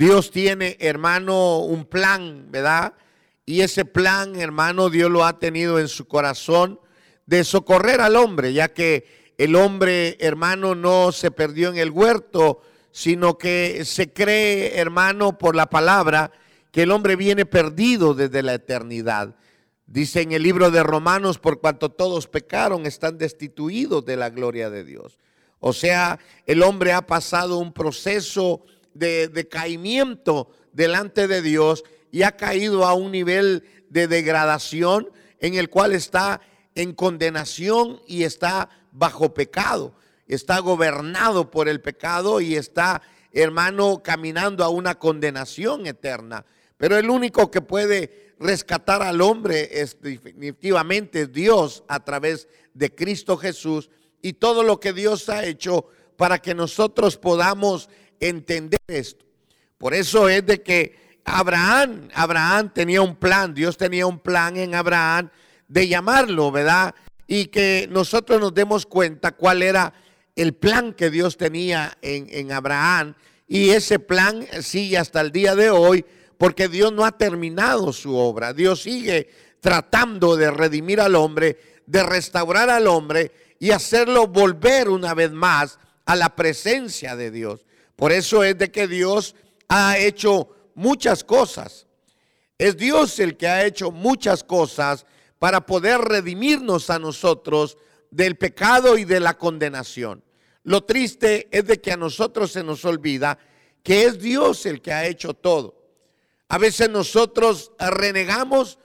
Dios tiene, hermano, un plan, ¿verdad? Y ese plan, hermano, Dios lo ha tenido en su corazón de socorrer al hombre, ya que el hombre, hermano, no se perdió en el huerto, sino que se cree, hermano, por la palabra, que el hombre viene perdido desde la eternidad. Dice en el libro de Romanos, por cuanto todos pecaron, están destituidos de la gloria de Dios. O sea, el hombre ha pasado un proceso de decaimiento delante de Dios y ha caído a un nivel de degradación en el cual está en condenación y está bajo pecado. Está gobernado por el pecado y está, hermano, caminando a una condenación eterna. Pero el único que puede rescatar al hombre es definitivamente Dios a través de Cristo Jesús y todo lo que Dios ha hecho para que nosotros podamos entender esto. Por eso es de que Abraham, Abraham tenía un plan, Dios tenía un plan en Abraham de llamarlo, ¿verdad? Y que nosotros nos demos cuenta cuál era el plan que Dios tenía en, en Abraham. Y ese plan sigue hasta el día de hoy, porque Dios no ha terminado su obra. Dios sigue tratando de redimir al hombre, de restaurar al hombre y hacerlo volver una vez más a la presencia de Dios. Por eso es de que Dios ha hecho muchas cosas. Es Dios el que ha hecho muchas cosas para poder redimirnos a nosotros del pecado y de la condenación. Lo triste es de que a nosotros se nos olvida que es Dios el que ha hecho todo. A veces nosotros renegamos,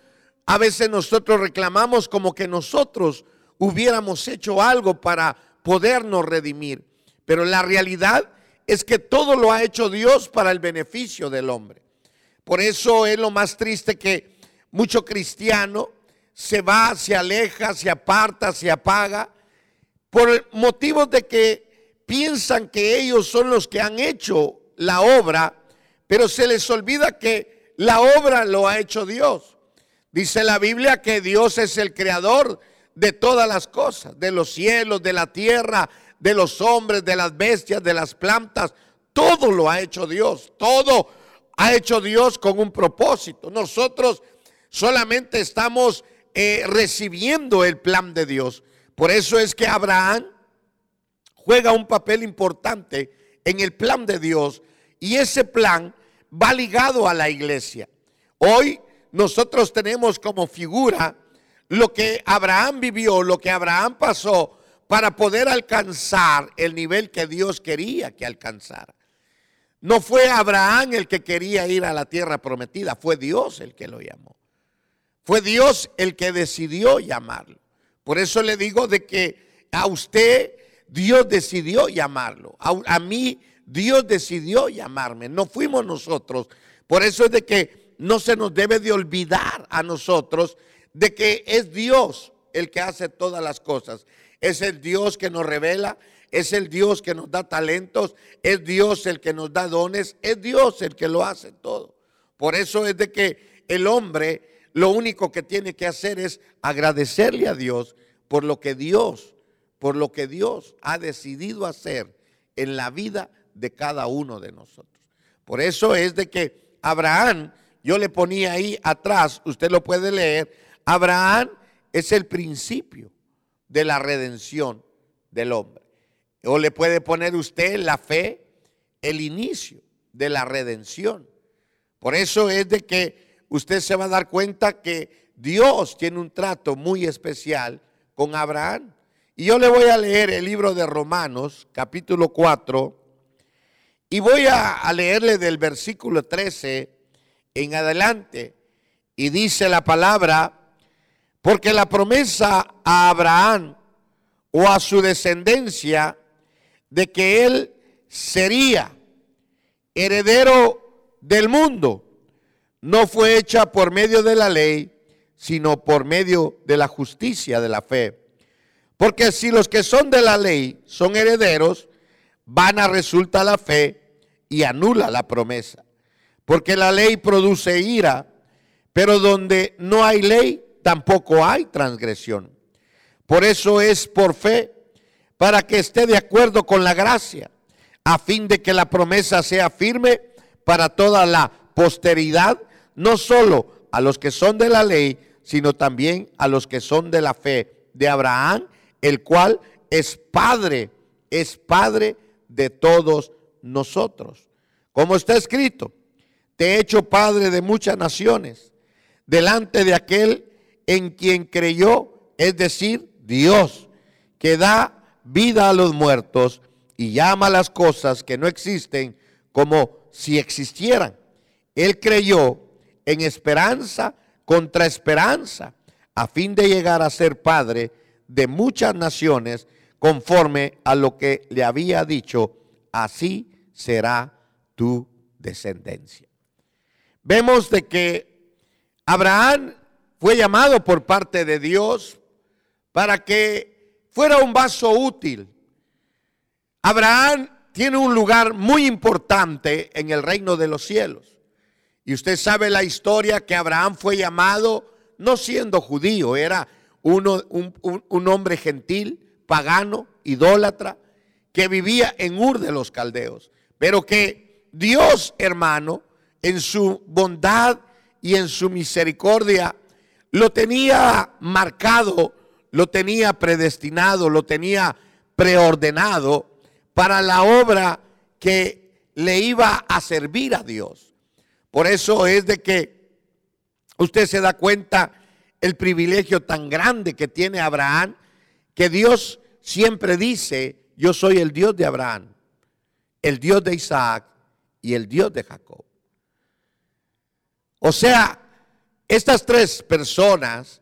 a veces nosotros reclamamos como que nosotros hubiéramos hecho algo para podernos redimir. Pero la realidad es que todo lo ha hecho Dios para el beneficio del hombre. Por eso es lo más triste que mucho cristiano se va, se aleja, se aparta, se apaga, por motivos de que piensan que ellos son los que han hecho la obra, pero se les olvida que la obra lo ha hecho Dios. Dice la Biblia que Dios es el creador de todas las cosas, de los cielos, de la tierra, de los hombres, de las bestias, de las plantas. Todo lo ha hecho Dios. Todo ha hecho Dios con un propósito. Nosotros solamente estamos eh, recibiendo el plan de Dios. Por eso es que Abraham juega un papel importante en el plan de Dios y ese plan va ligado a la iglesia. Hoy nosotros tenemos como figura lo que Abraham vivió, lo que Abraham pasó para poder alcanzar el nivel que Dios quería que alcanzara. No fue Abraham el que quería ir a la tierra prometida, fue Dios el que lo llamó. Fue Dios el que decidió llamarlo. Por eso le digo de que a usted Dios decidió llamarlo. A, mí Dios decidió llamarme. No fuimos nosotros. Por eso es de que no se nos debe de olvidar a nosotros de que es Dios el que hace todas las cosas. Es el Dios que nos revela, es el Dios que nos da talentos, es Dios el que nos da dones, es Dios el que lo hace todo. Por eso es de que el hombre lo único que tiene que hacer es agradecerle a Dios por lo que Dios, por lo que Dios ha decidido hacer en la vida de cada uno de nosotros. Por eso es de que Abraham, yo le ponía ahí atrás, usted lo puede leer, Abraham es el principio de la redención del hombre. O le puede poner usted la fe, el inicio de la redención. Por eso es de que usted se va a dar cuenta que Dios tiene un trato muy especial con Abraham. Y yo le voy a leer el libro de Romanos, capítulo 4, y voy a, leerle del versículo 13 en adelante. Y dice la palabra, porque la promesa a Abraham o a su descendencia de que él sería heredero del mundo no fue hecha por medio de la ley, sino por medio de la justicia de la fe. Porque si los que son de la ley son herederos, vana resulta la fe y anula la promesa. Porque la ley produce ira, pero donde no hay ley, tampoco hay transgresión. Por eso es por fe, para que esté de acuerdo con la gracia, a fin de que la promesa sea firme para toda la posteridad, no solo a los que son de la ley, sino también a los que son de la fe de Abraham, el cual es padre, es padre de todos nosotros. Como está escrito, te he hecho padre de muchas naciones, delante de aquel en quien creyó, es decir, Dios, que da vida a los muertos y llama las cosas que no existen como si existieran. Él creyó en esperanza contra esperanza, a fin de llegar a ser padre de muchas naciones, conforme a lo que le había dicho, así será tu descendencia. Vemos de que Abraham fue llamado por parte de Dios para que fuera un vaso útil. Abraham tiene un lugar muy importante en el reino de los cielos. Y usted sabe la historia que Abraham fue llamado no siendo judío, era uno, un, un hombre gentil, pagano, idólatra, que vivía en Ur de los Caldeos, pero que Dios, hermano, en su bondad y en su misericordia, lo tenía marcado, lo tenía predestinado, lo tenía preordenado para la obra que le iba a servir a Dios. Por eso es de que usted se da cuenta el privilegio tan grande que tiene Abraham, que Dios siempre dice, yo soy el Dios de Abraham, el Dios de Isaac y el Dios de Jacob. O sea, estas tres personas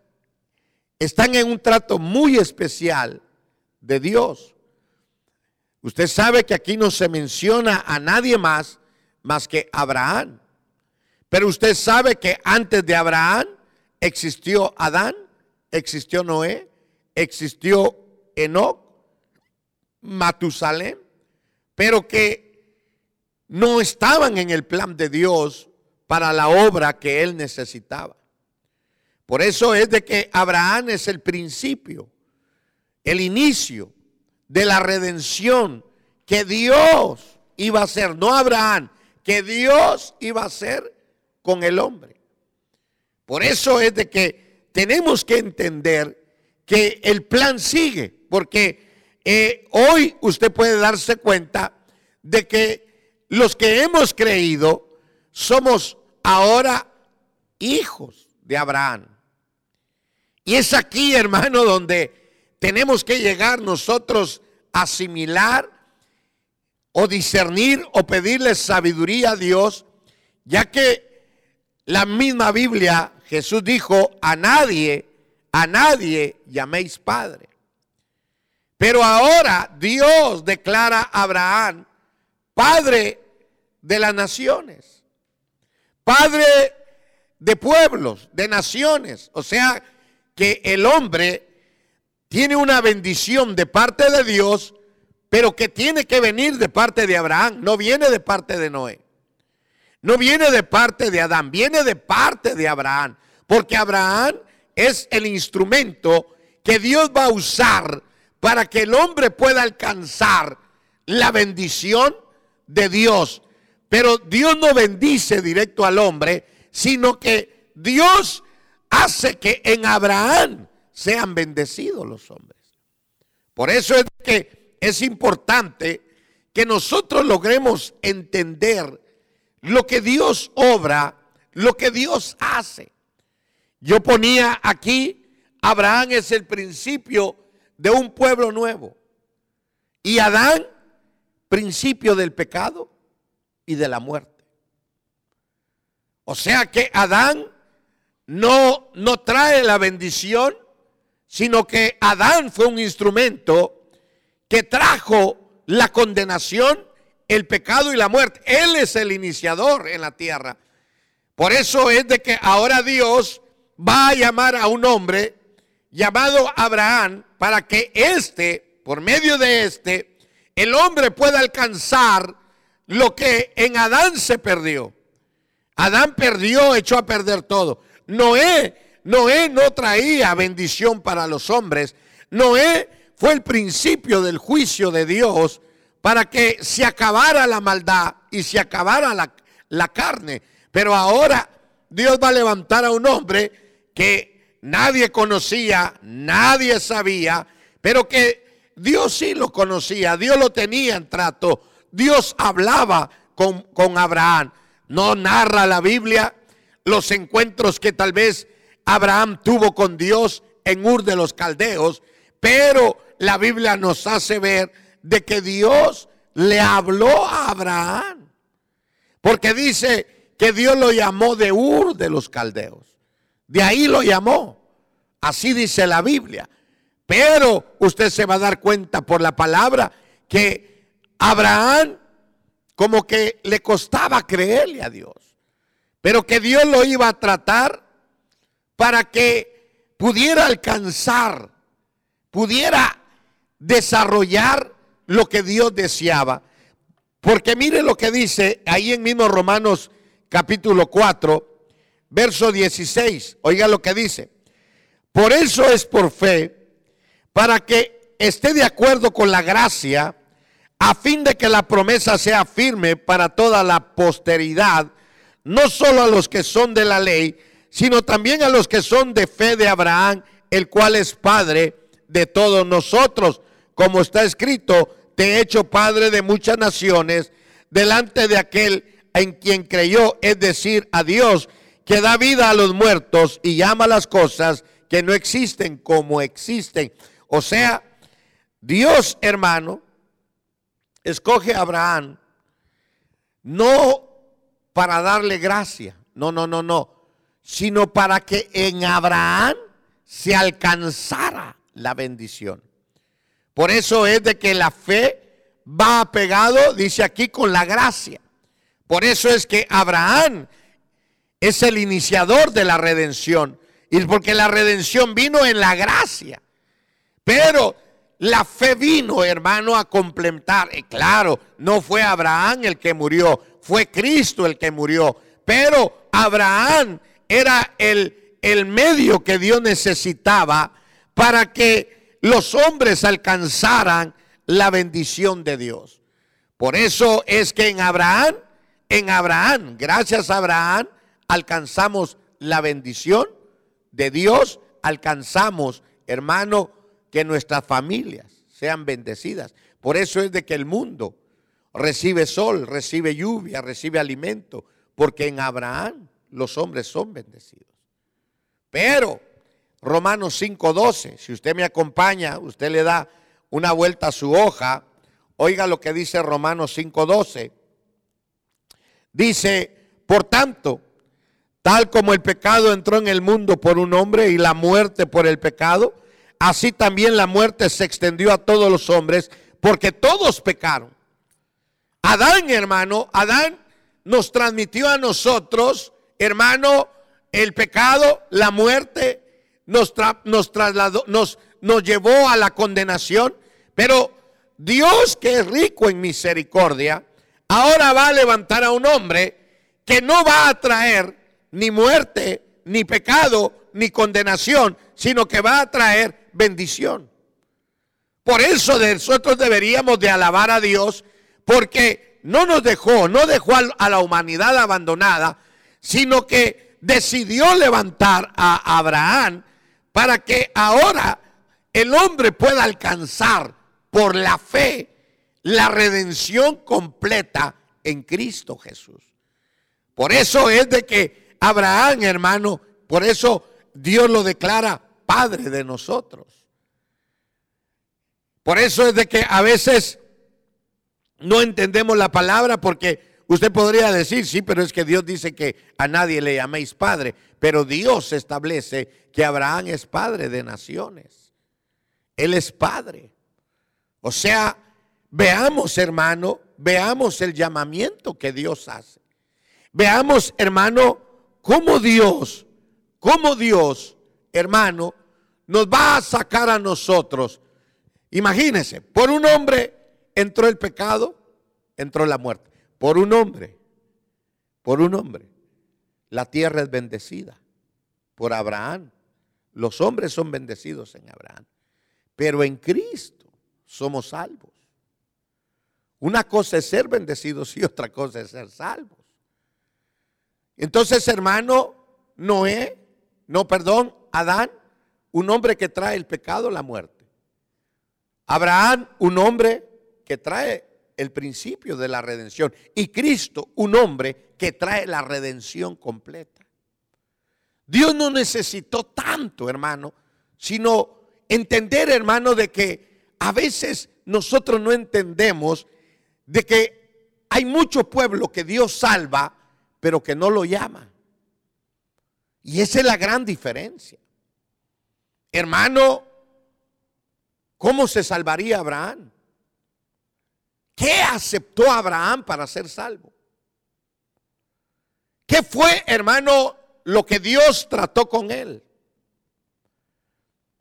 están en un trato muy especial de Dios. Usted sabe que aquí no se menciona a nadie más más que Abraham. Pero usted sabe que antes de Abraham existió Adán, existió Noé, existió Enoch, Matusalem, pero que no estaban en el plan de Dios para la obra que él necesitaba. Por eso es de que Abraham es el principio, el inicio de la redención que Dios iba a hacer, no Abraham, que Dios iba a hacer con el hombre. Por eso es de que tenemos que entender que el plan sigue, porque eh, hoy usted puede darse cuenta de que los que hemos creído somos ahora hijos de Abraham. Y es aquí, hermano, donde tenemos que llegar nosotros a asimilar o discernir o pedirle sabiduría a Dios, ya que la misma Biblia, Jesús dijo, a nadie, a nadie llaméis Padre. Pero ahora Dios declara a Abraham Padre de las naciones, Padre de pueblos, de naciones. O sea que el hombre tiene una bendición de parte de Dios, pero que tiene que venir de parte de Abraham, no viene de parte de Noé. No viene de parte de Adán, viene de parte de Abraham. Porque Abraham es el instrumento que Dios va a usar para que el hombre pueda alcanzar la bendición de Dios. Pero Dios no bendice directo al hombre, sino que Dios hace que en Abraham sean bendecidos los hombres. Por eso es que es importante que nosotros logremos entender lo que Dios obra, lo que Dios hace. Yo ponía aquí, Abraham es el principio de un pueblo nuevo. Y Adán, principio del pecado y de la muerte. O sea que Adán no, no trae la bendición, sino que Adán fue un instrumento que trajo la condenación el pecado y la muerte. Él es el iniciador en la tierra. Por eso es de que ahora Dios va a llamar a un hombre llamado Abraham para que éste, por medio de éste, el hombre pueda alcanzar lo que en Adán se perdió. Adán perdió, echó a perder todo. Noé, Noé no traía bendición para los hombres. Noé fue el principio del juicio de Dios para que se acabara la maldad y se acabara la carne. Pero ahora Dios va a levantar a un hombre que nadie conocía, nadie sabía, pero que Dios sí lo conocía, Dios lo tenía en trato, Dios hablaba con, con Abraham. No narra la Biblia los encuentros que tal vez Abraham tuvo con Dios en Ur de los Caldeos, pero la Biblia nos hace ver de que Dios le habló a Abraham. Porque dice que Dios lo llamó de Ur de los Caldeos. De ahí lo llamó. Así dice la Biblia. Pero usted se va a dar cuenta por la palabra que Abraham como que le costaba creerle a Dios. Pero que Dios lo iba a tratar para que pudiera alcanzar, pudiera desarrollar lo que Dios deseaba. Porque mire lo que dice ahí en mismo Romanos capítulo 4, verso 16. Oiga lo que dice. Por eso es por fe, para que esté de acuerdo con la gracia, a fin de que la promesa sea firme para toda la posteridad, no solo a los que son de la ley, sino también a los que son de fe de Abraham, el cual es Padre de todos nosotros como está escrito, te he hecho padre de muchas naciones, delante de aquel en quien creyó, es decir, a Dios, que da vida a los muertos y llama las cosas que no existen como existen. O sea, Dios, hermano, escoge a Abraham no para darle gracia, no, no, no, no, sino para que en Abraham se alcanzara la bendición. Por eso es de que la fe va pegado, dice aquí, con la gracia. Por eso es que Abraham es el iniciador de la redención. Y porque la redención vino en la gracia. Pero la fe vino, hermano, a complementar. Y claro, no fue Abraham el que murió, fue Cristo el que murió. Pero Abraham era el, el medio que Dios necesitaba para que los hombres alcanzaran la bendición de Dios. Por eso es que en Abraham, en Abraham, gracias a Abraham, alcanzamos la bendición de Dios, alcanzamos, hermano, que nuestras familias sean bendecidas. Por eso es de que el mundo recibe sol, recibe lluvia, recibe alimento, porque en Abraham los hombres son bendecidos. Pero Romanos 5:12. Si usted me acompaña, usted le da una vuelta a su hoja. Oiga lo que dice Romanos 5:12. Dice, por tanto, tal como el pecado entró en el mundo por un hombre y la muerte por el pecado, así también la muerte se extendió a todos los hombres porque todos pecaron. Adán, hermano, Adán nos transmitió a nosotros, hermano, el pecado, la muerte, nos, nos trasladó, nos, nos llevó a la condenación, pero Dios que es rico en misericordia, ahora va a levantar a un hombre que no va a traer ni muerte, ni pecado, ni condenación, sino que va a traer bendición. Por eso nosotros deberíamos de alabar a Dios, porque no nos dejó, no dejó a la humanidad abandonada, sino que decidió levantar a Abraham para que ahora el hombre pueda alcanzar por la fe la redención completa en Cristo Jesús. Por eso es de que Abraham, hermano, por eso Dios lo declara Padre de nosotros. Por eso es de que a veces no entendemos la palabra porque Usted podría decir, sí, pero es que Dios dice que a nadie le llaméis padre, pero Dios establece que Abraham es padre de naciones. Él es padre. O sea, veamos, hermano, veamos el llamamiento que Dios hace. Veamos, hermano, cómo Dios, cómo Dios, hermano, nos va a sacar a nosotros. Imagínense, por un hombre entró el pecado, entró la muerte por un hombre, por un hombre. La tierra es bendecida por Abraham. Los hombres son bendecidos en Abraham. Pero en Cristo somos salvos. Una cosa es ser bendecidos y otra cosa es ser salvos. Entonces, hermano, Noé, no, perdón, Adán, un hombre que trae el pecado, la muerte. Abraham, un hombre que trae el principio de la redención. Y Cristo, un hombre que trae la redención completa. Dios no necesitó tanto, hermano, sino entender, hermano, de que a veces nosotros no entendemos de que hay mucho pueblo que Dios salva, pero que no lo llama. Y esa es la gran diferencia. Hermano, ¿cómo se salvaría Abraham? ¿Qué aceptó Abraham para ser salvo? ¿Qué fue, hermano, lo que Dios trató con él?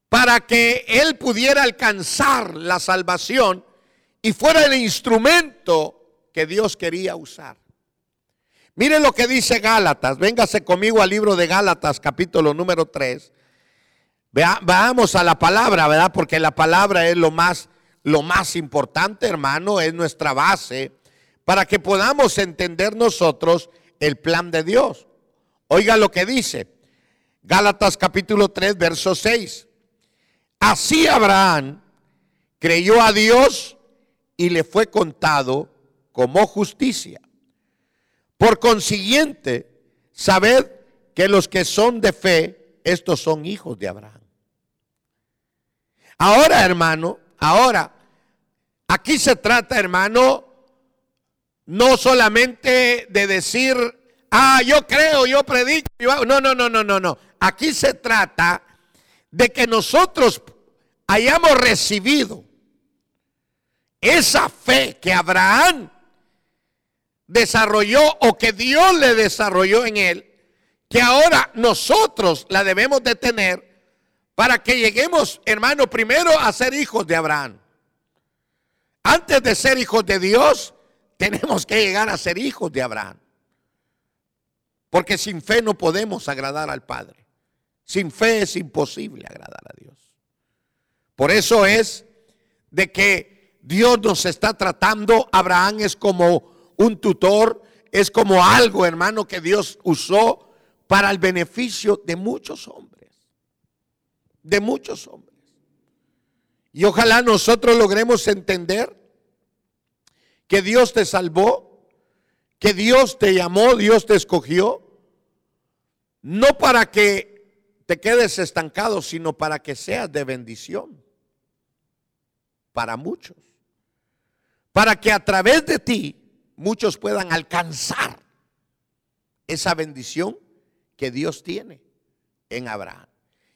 Para que él pudiera alcanzar la salvación y fuera el instrumento que Dios quería usar. Miren lo que dice Gálatas. Véngase conmigo al libro de Gálatas, capítulo número 3. Veamos a la palabra, ¿verdad? Porque la palabra es lo más, lo más importante, hermano, es nuestra base para que podamos entender nosotros el plan de Dios. Oiga lo que dice. Gálatas capítulo 3, verso 6. Así Abraham creyó a Dios y le fue contado como justicia. Por consiguiente, sabed que los que son de fe, estos son hijos de Abraham. Ahora, hermano, ahora, aquí se trata, hermano, no solamente de decir, ah, yo creo, yo predico, no, no, no, no, no, no. Aquí se trata de que nosotros hayamos recibido esa fe que Abraham desarrolló o que Dios le desarrolló en él, que ahora nosotros la debemos de tener para que lleguemos, hermano, primero a ser hijos de Abraham. Antes de ser hijos de Dios, tenemos que llegar a ser hijos de Abraham. Porque sin fe no podemos agradar al Padre. Sin fe es imposible agradar a Dios. Por eso es de que Dios nos está tratando. Abraham es como un tutor, es como algo, hermano, que Dios usó para el beneficio de muchos hombres. De muchos hombres. Y ojalá nosotros logremos entender que Dios te salvó que Dios te llamó, Dios te escogió, no para que te quedes estancado, sino para que seas de bendición para muchos. Para que a través de ti muchos puedan alcanzar esa bendición que Dios tiene en Abraham.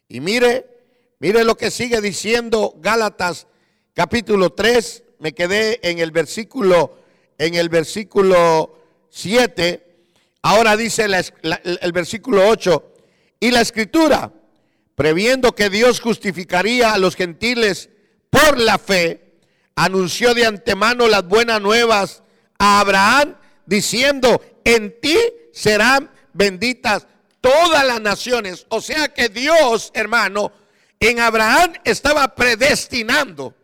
Y mire, mire lo que sigue diciendo Gálatas capítulo 3, me quedé en el versículo en el versículo 7, ahora dice el versículo 8, y la escritura, previendo que Dios justificaría a los gentiles por la fe, anunció de antemano las buenas nuevas a Abraham, diciendo, en ti serán benditas todas las naciones. O sea que Dios, hermano, en Abraham estaba predestinando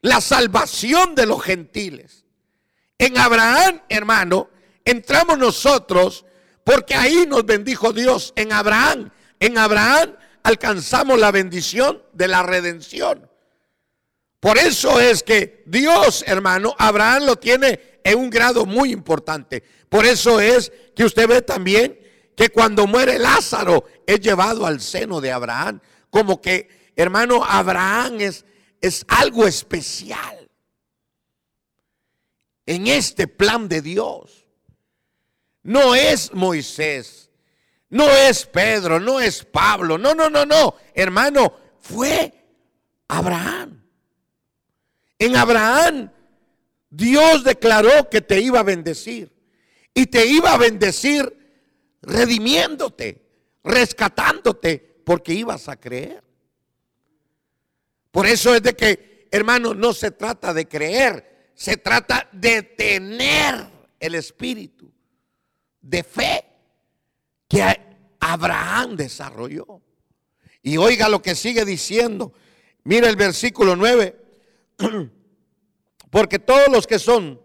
la salvación de los gentiles. En Abraham, hermano, entramos nosotros porque ahí nos bendijo Dios. En Abraham, en Abraham alcanzamos la bendición de la redención. Por eso es que Dios, hermano, Abraham lo tiene en un grado muy importante. Por eso es que usted ve también que cuando muere Lázaro es llevado al seno de Abraham. Como que, hermano, Abraham es, es algo especial en este plan de Dios. No es Moisés, no es Pedro, no es Pablo, no, no, no, no, hermano, fue Abraham. En Abraham Dios declaró que te iba a bendecir y te iba a bendecir redimiéndote, rescatándote, porque ibas a creer. Por eso es de que, hermano, no se trata de creer, se trata de tener el espíritu de fe que Abraham desarrolló. Y oiga lo que sigue diciendo. Mira el versículo 9. Porque todos los que son,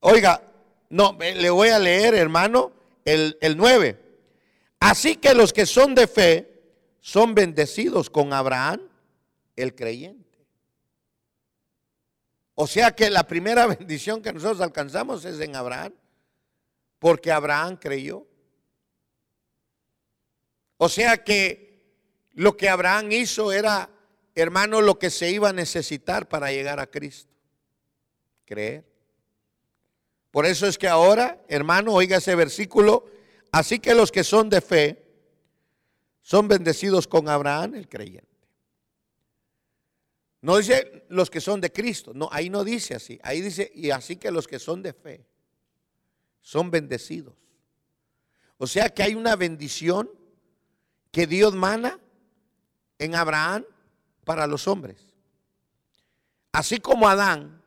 oiga, No, le voy a leer, hermano, el, el 9. Así que los que son de fe son bendecidos con Abraham, el creyente. O sea que la primera bendición que nosotros alcanzamos es en Abraham, porque Abraham creyó. O sea que lo que Abraham hizo era, hermano, lo que se iba a necesitar para llegar a Cristo. Creer. Por eso es que ahora, hermano, oiga ese versículo. Así que los que son de fe son bendecidos con Abraham, el creyente. No dice los que son de Cristo, no, ahí no dice así. Ahí dice, y así que los que son de fe son bendecidos. O sea que hay una bendición que Dios mana en Abraham para los hombres. Así como Adán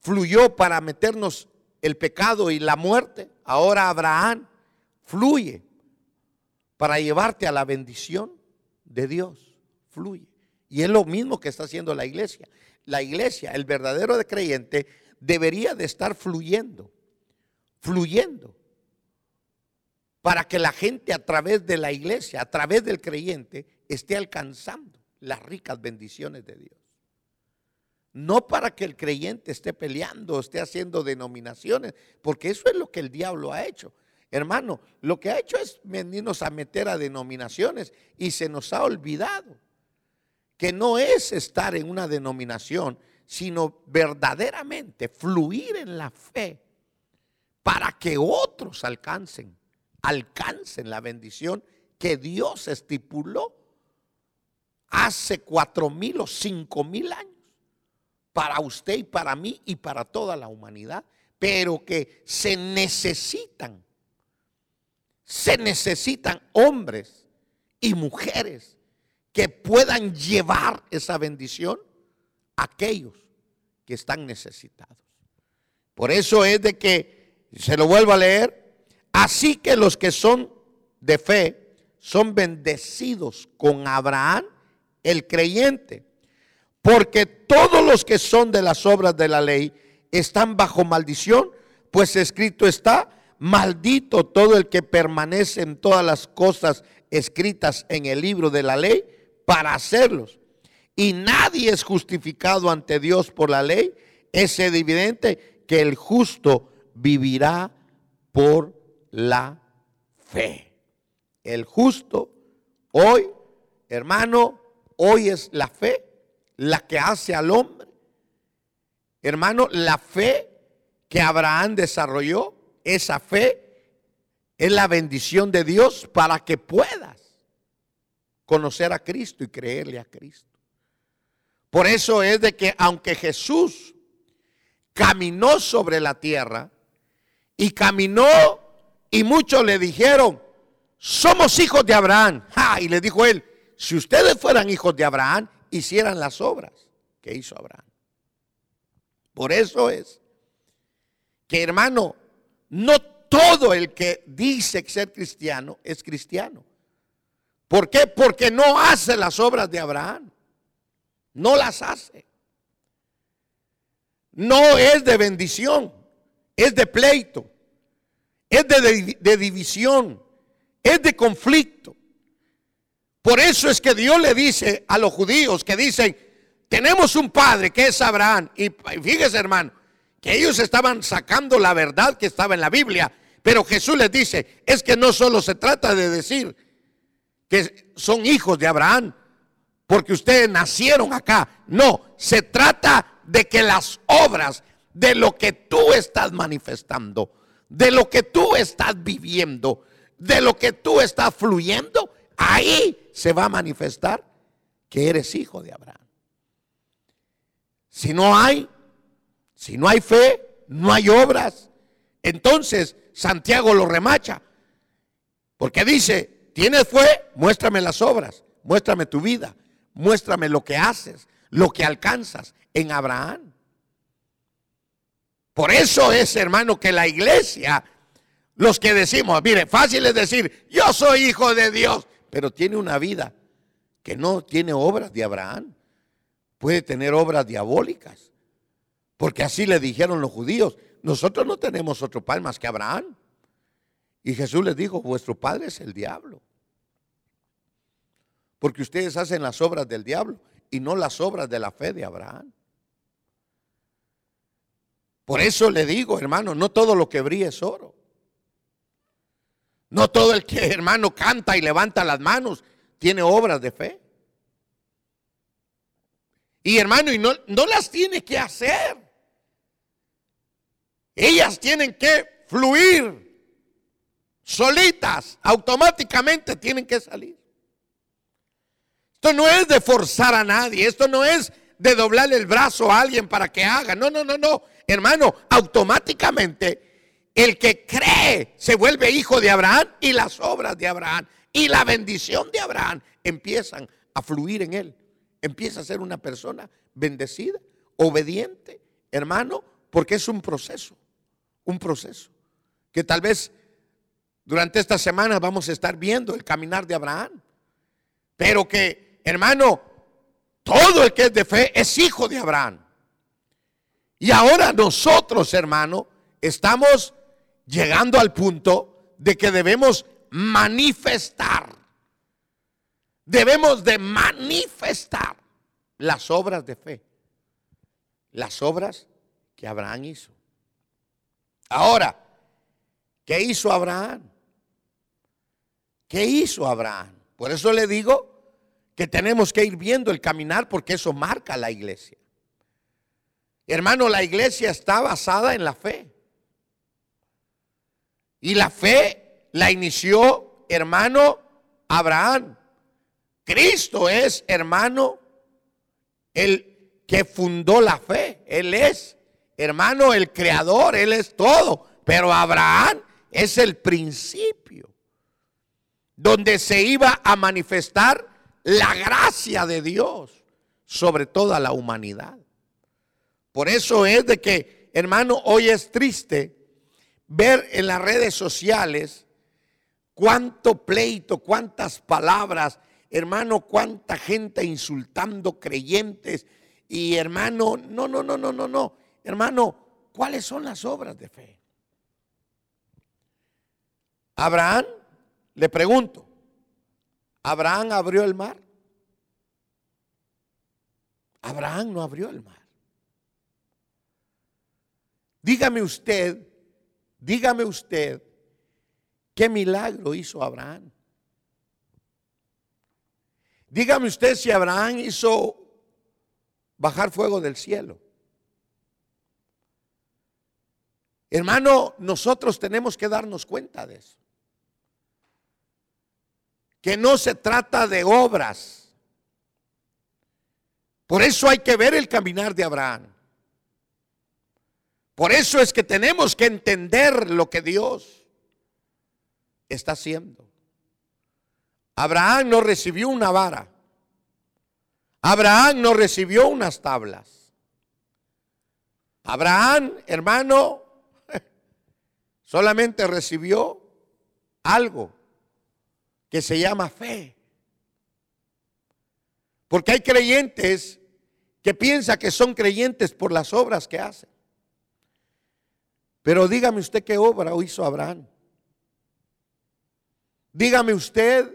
fluyó para meternos el pecado y la muerte, ahora Abraham fluye para llevarte a la bendición de Dios. Fluye. Y es lo mismo que está haciendo la iglesia. La iglesia, el verdadero creyente, debería de estar fluyendo, fluyendo, para que la gente a través de la iglesia, a través del creyente, esté alcanzando las ricas bendiciones de Dios. No para que el creyente esté peleando, esté haciendo denominaciones, porque eso es lo que el diablo ha hecho. Hermano, lo que ha hecho es venirnos a meter a denominaciones y se nos ha olvidado que no es estar en una denominación, sino verdaderamente fluir en la fe para que otros alcancen, alcancen la bendición que Dios estipuló hace cuatro mil o cinco mil años para usted y para mí y para toda la humanidad, pero que se necesitan, se necesitan hombres y mujeres que puedan llevar esa bendición a aquellos que están necesitados. Por eso es de que, se lo vuelvo a leer, así que los que son de fe son bendecidos con Abraham, el creyente, porque todos los que son de las obras de la ley están bajo maldición, pues escrito está, maldito todo el que permanece en todas las cosas escritas en el libro de la ley para hacerlos. Y nadie es justificado ante Dios por la ley. Es evidente que el justo vivirá por la fe. El justo hoy, hermano, hoy es la fe la que hace al hombre. Hermano, la fe que Abraham desarrolló, esa fe es la bendición de Dios para que puedas conocer a Cristo y creerle a Cristo. Por eso es de que aunque Jesús caminó sobre la tierra y caminó y muchos le dijeron, somos hijos de Abraham. Y le dijo él, si ustedes fueran hijos de Abraham, hicieran las obras que hizo Abraham. Por eso es que hermano, no todo el que dice ser cristiano es cristiano. ¿Por qué? Porque no hace las obras de Abraham. No las hace. No es de bendición, es de pleito, es de, división, es de conflicto. Por eso es que Dios le dice a los judíos que dicen, tenemos un padre que es Abraham. Y fíjese hermano, que ellos estaban sacando la verdad que estaba en la Biblia. Pero Jesús les dice, es que no solo se trata de decir, que son hijos de Abraham, porque ustedes nacieron acá. No, se trata de que las obras de lo que tú estás manifestando, de lo que tú estás viviendo, de lo que tú estás fluyendo, ahí se va a manifestar que eres hijo de Abraham. Si no hay, si no hay fe, no hay obras. Entonces Santiago lo remacha, porque dice, ¿Tienes fe? Muéstrame las obras, muéstrame tu vida, muéstrame lo que haces, lo que alcanzas en Abraham. Por eso es, hermano, que la iglesia, los que decimos, mire, fácil es decir, yo soy hijo de Dios, pero tiene una vida que no tiene obras de Abraham, puede tener obras diabólicas, porque así le dijeron los judíos, nosotros no tenemos otro padre más que Abraham. Y Jesús les dijo, vuestro padre es el diablo. Porque ustedes hacen las obras del diablo y no las obras de la fe de Abraham. Por eso le digo, hermano, no todo lo que brilla es oro. No todo el que, hermano, canta y levanta las manos tiene obras de fe. Y hermano, y no, no las tiene que hacer. Ellas tienen que fluir solitas, automáticamente tienen que salir. Esto no es de forzar a nadie, esto no es de doblarle el brazo a alguien para que haga. No, no, no, no. Hermano, automáticamente el que cree se vuelve hijo de Abraham y las obras de Abraham y la bendición de Abraham empiezan a fluir en él. Empieza a ser una persona bendecida, obediente, hermano, porque es un proceso, un proceso que tal vez durante esta semana vamos a estar viendo el caminar de Abraham, pero que, hermano, todo el que es de fe es hijo de Abraham. Y ahora nosotros, hermano, estamos llegando al punto de que debemos manifestar. Debemos de manifestar las obras de fe. Las obras que Abraham hizo. Ahora, ¿qué hizo Abraham? ¿Qué hizo Abraham? Por eso le digo que tenemos que ir viendo el caminar porque eso marca la iglesia. Hermano, la iglesia está basada en la fe. Y la fe la inició, hermano, Abraham. Cristo es, hermano, el que fundó la fe. Él es, hermano, el creador, Él es todo. Pero Abraham es el principio donde se iba a manifestar la gracia de Dios sobre toda la humanidad. Por eso es de que, hermano, hoy es triste ver en las redes sociales cuánto pleito, cuántas palabras, hermano, cuánta gente insultando creyentes. Y hermano, no, no, no, no, no, no. Hermano, ¿cuáles son las obras de fe? Abraham, le pregunto, ¿Abraham abrió el mar? Abraham no abrió el mar. Dígame usted, dígame usted, ¿qué milagro hizo Abraham? Dígame usted si Abraham hizo bajar fuego del cielo. Hermano, nosotros tenemos que darnos cuenta de eso. Que no se trata de obras. Por eso hay que ver el caminar de Abraham. Por eso es que tenemos que entender lo que Dios está haciendo. Abraham no recibió una vara. Abraham no recibió unas tablas. Abraham, hermano, solamente recibió algo que se llama fe. Porque hay creyentes que piensan que son creyentes por las obras que hacen. Pero dígame usted qué obra hizo Abraham. Dígame usted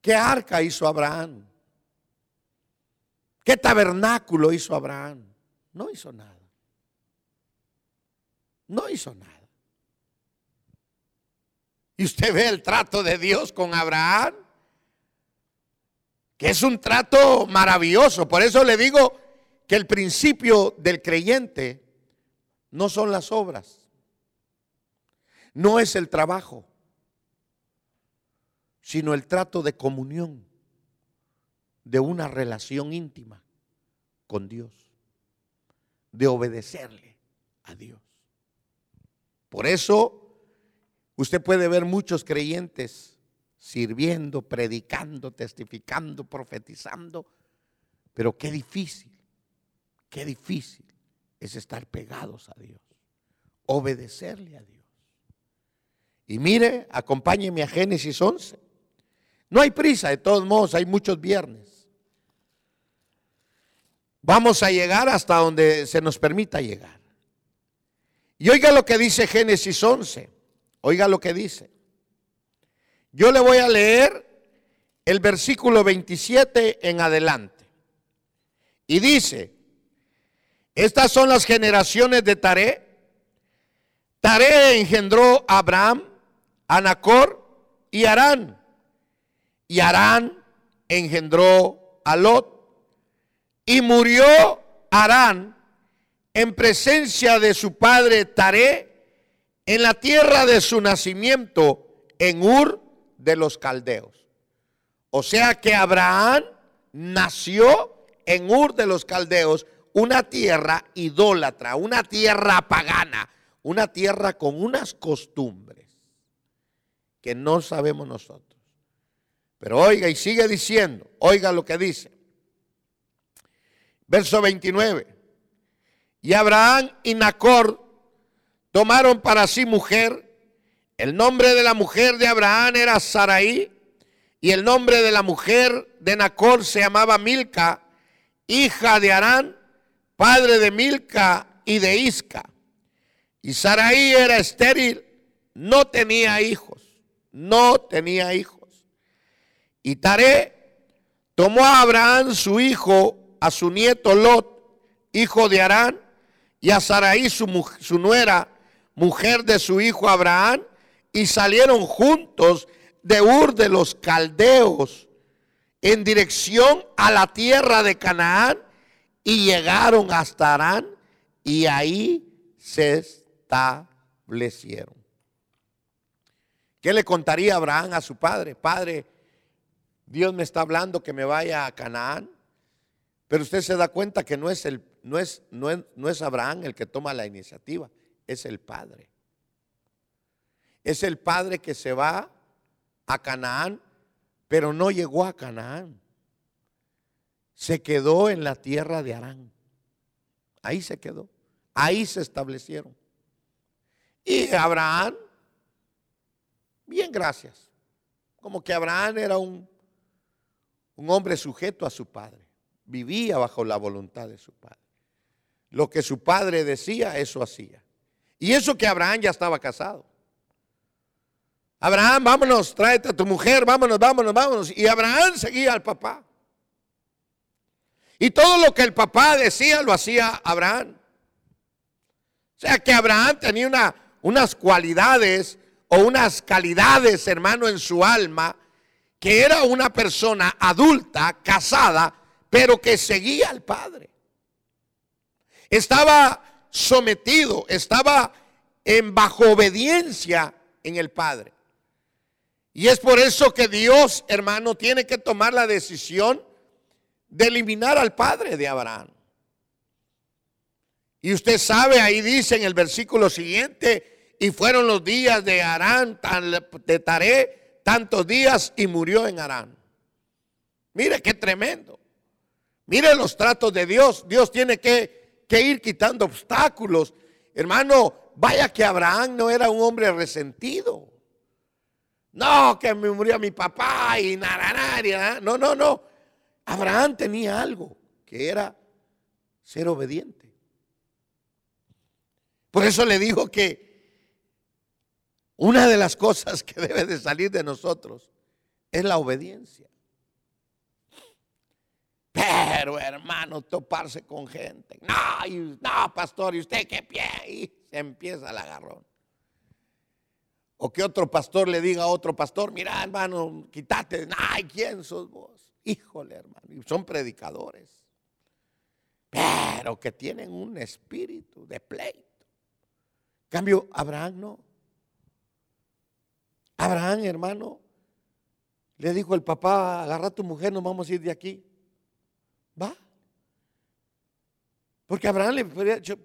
qué arca hizo Abraham. ¿Qué tabernáculo hizo Abraham? No hizo nada. No hizo nada. Y usted ve el trato de Dios con Abraham, que es un trato maravilloso. Por eso le digo que el principio del creyente no son las obras, no es el trabajo, sino el trato de comunión, de una relación íntima con Dios, de obedecerle a Dios. Por eso usted puede ver muchos creyentes sirviendo, predicando, testificando, profetizando, pero qué difícil, qué difícil es estar pegados a Dios, obedecerle a Dios. Y mire, acompáñeme a Génesis 11. No hay prisa, de todos modos, hay muchos viernes. Vamos a llegar hasta donde se nos permita llegar. Y oiga lo que dice Génesis 11. Oiga lo que dice. Yo le voy a leer el versículo 27 en adelante. Y dice, estas son las generaciones de Taré. Taré engendró a Abraham, a Nacor y Arán. Y Arán engendró a Lot. Y murió Arán en presencia de su padre Taré en la tierra de su nacimiento, en Ur de los Caldeos. O sea que Abraham nació en Ur de los Caldeos, una tierra idólatra, una tierra pagana, una tierra con unas costumbres que no sabemos nosotros. Pero oiga y sigue diciendo, oiga lo que dice. Verso 29. Y Abraham y Nacor tomaron para sí mujer. El nombre de la mujer de Abraham era Saraí y el nombre de la mujer de Nacor se llamaba Milca, hija de Arán, padre de Milca y de Isca. Y Saraí era estéril, no tenía hijos, no tenía hijos. Y Taré tomó a Abraham su hijo, a su nieto Lot, hijo de Arán, y a Saraí su, su nuera, mujer de su hijo Abraham, y salieron juntos de Ur de los Caldeos en dirección a la tierra de Canaán y llegaron hasta Arán y ahí se establecieron. ¿Qué le contaría Abraham a su padre? Padre, Dios me está hablando que me vaya a Canaán, pero usted se da cuenta que no es, el, no es, no es, no es Abraham el que toma la iniciativa, es el padre. Es el padre que se va a Canaán, pero no llegó a Canaán. Se quedó en la tierra de Arán. Ahí se quedó. Ahí se establecieron. Y Abraham, bien gracias. Como que Abraham era un, un hombre sujeto a su padre. Vivía bajo la voluntad de su padre. Lo que su padre decía, eso hacía. Y eso que Abraham ya estaba casado. Abraham, vámonos, tráete a tu mujer, vámonos, vámonos, vámonos. Y Abraham seguía al papá. Y todo lo que el papá decía lo hacía Abraham. O sea que Abraham tenía una, unas cualidades o unas calidades, hermano, en su alma, que era una persona adulta, casada, pero que seguía al Padre. Estaba sometido, estaba en bajo obediencia en el Padre. Y es por eso que Dios, hermano, tiene que tomar la decisión de eliminar al padre de Abraham. Y usted sabe, ahí dice en el versículo siguiente, y fueron los días de Arán, de Taré, tantos días y murió en Arán. Mire qué tremendo. Mire los tratos de Dios. Dios tiene que, que ir quitando obstáculos. Hermano, vaya que Abraham no era un hombre resentido. No, que me murió mi papá y nada, No, no, no. Abraham tenía algo que era ser obediente. Por eso le digo que una de las cosas que debe de salir de nosotros es la obediencia. Pero hermano, toparse con gente. No, no, pastor, ¿y usted qué pie? Y se empieza el agarrón. O que otro pastor le diga a otro pastor, mira hermano, quítate, ay, ¿quién sos vos? Híjole hermano, y son predicadores, pero que tienen un espíritu de pleito. cambio, Abraham no. Abraham, hermano, le dijo el papá, agarra a tu mujer, nos vamos a ir de aquí. Va. Porque Abraham le podría dicho,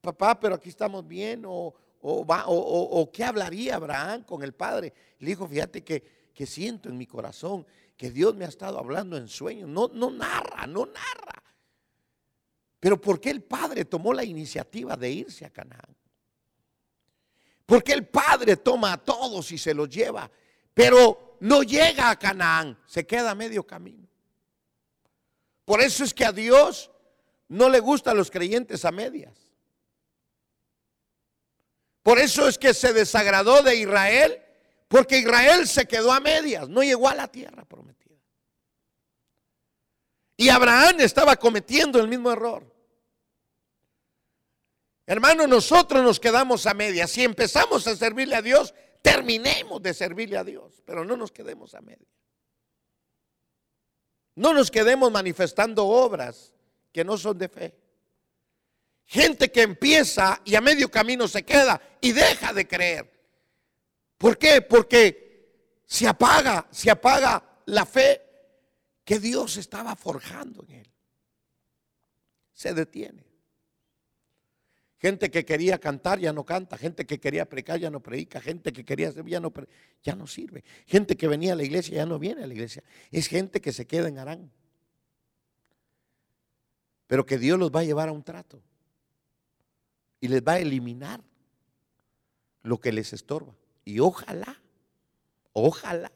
papá, pero aquí estamos bien, o, o, qué hablaría Abraham con el padre. Le dijo, fíjate que, que, siento en mi corazón que Dios me ha estado hablando en sueños. No, no narra, no narra. Pero ¿por qué el padre tomó la iniciativa de irse a Canaán? Porque el padre toma a todos y se los lleva, pero no llega a Canaán, se queda a medio camino. Por eso es que a Dios no le gustan los creyentes a medias. Por eso es que se desagradó de Israel, porque Israel se quedó a medias, no llegó a la tierra prometida. Y Abraham estaba cometiendo el mismo error. Hermano, nosotros nos quedamos a medias. Si empezamos a servirle a Dios, terminemos de servirle a Dios, pero no nos quedemos a medias. No nos quedemos manifestando obras que no son de fe. Gente que empieza y a medio camino se queda y deja de creer. ¿Por qué? Porque se apaga, se apaga la fe que Dios estaba forjando en él. Se detiene. Gente que quería cantar ya no canta, gente que quería predicar ya no predica, gente que quería servir ya no, ya no sirve, gente que venía a la iglesia ya no viene a la iglesia. Es gente que se queda en Arán. Pero que Dios los va a llevar a un trato y les va a eliminar lo que les estorba. Y ojalá, ojalá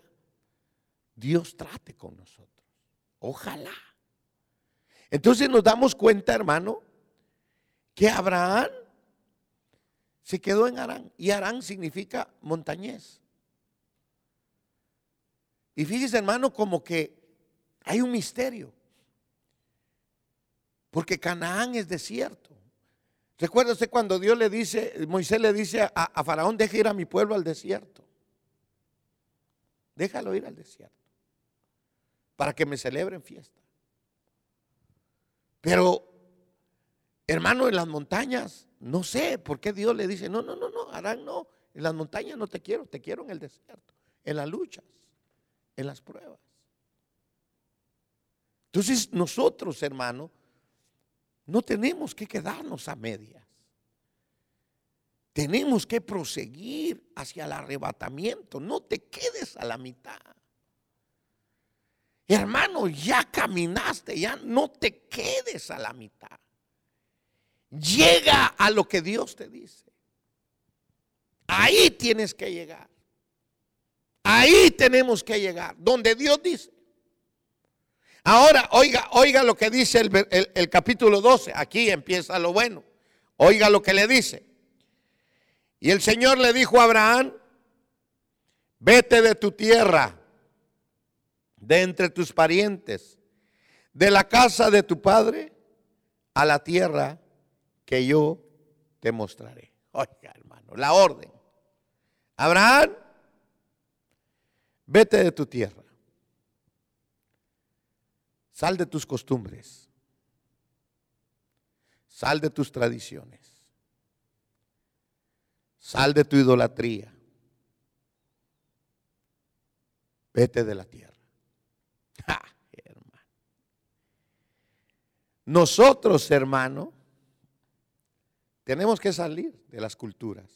Dios trate con nosotros. Ojalá. Entonces nos damos cuenta, hermano, que Abraham se quedó en Arán. Y Arán significa montañés. Y fíjese, hermano, como que hay un misterio. Porque Canaán es desierto. Recuérdese cuando Dios le dice, Moisés le dice a, a Faraón, deja ir a mi pueblo al desierto. Déjalo ir al desierto. Para que me celebren fiesta. Pero Hermano, en las montañas, no sé por qué Dios le dice, no, no, no, no, Arán no, en las montañas no te quiero, te quiero en el desierto, en las luchas, en las pruebas. Entonces nosotros, hermano, no tenemos que quedarnos a medias. Tenemos que proseguir hacia el arrebatamiento. No te quedes a la mitad. Hermano, ya caminaste, ya no te quedes a la mitad. Llega a lo que Dios te dice. Ahí tienes que llegar. Ahí tenemos que llegar, donde Dios dice. Ahora, oiga, oiga lo que dice el, capítulo 12. Aquí empieza lo bueno. Oiga lo que le dice. Y el Señor le dijo a Abraham, vete de tu tierra, de entre tus parientes, de la casa de tu padre, a la tierra que yo te mostraré. Oiga, hermano, la orden. Abraham, vete de tu tierra. Sal de tus costumbres. Sal de tus tradiciones. Sal de tu idolatría. Vete de la tierra. hermano. Nosotros, hermano, tenemos que salir de las culturas.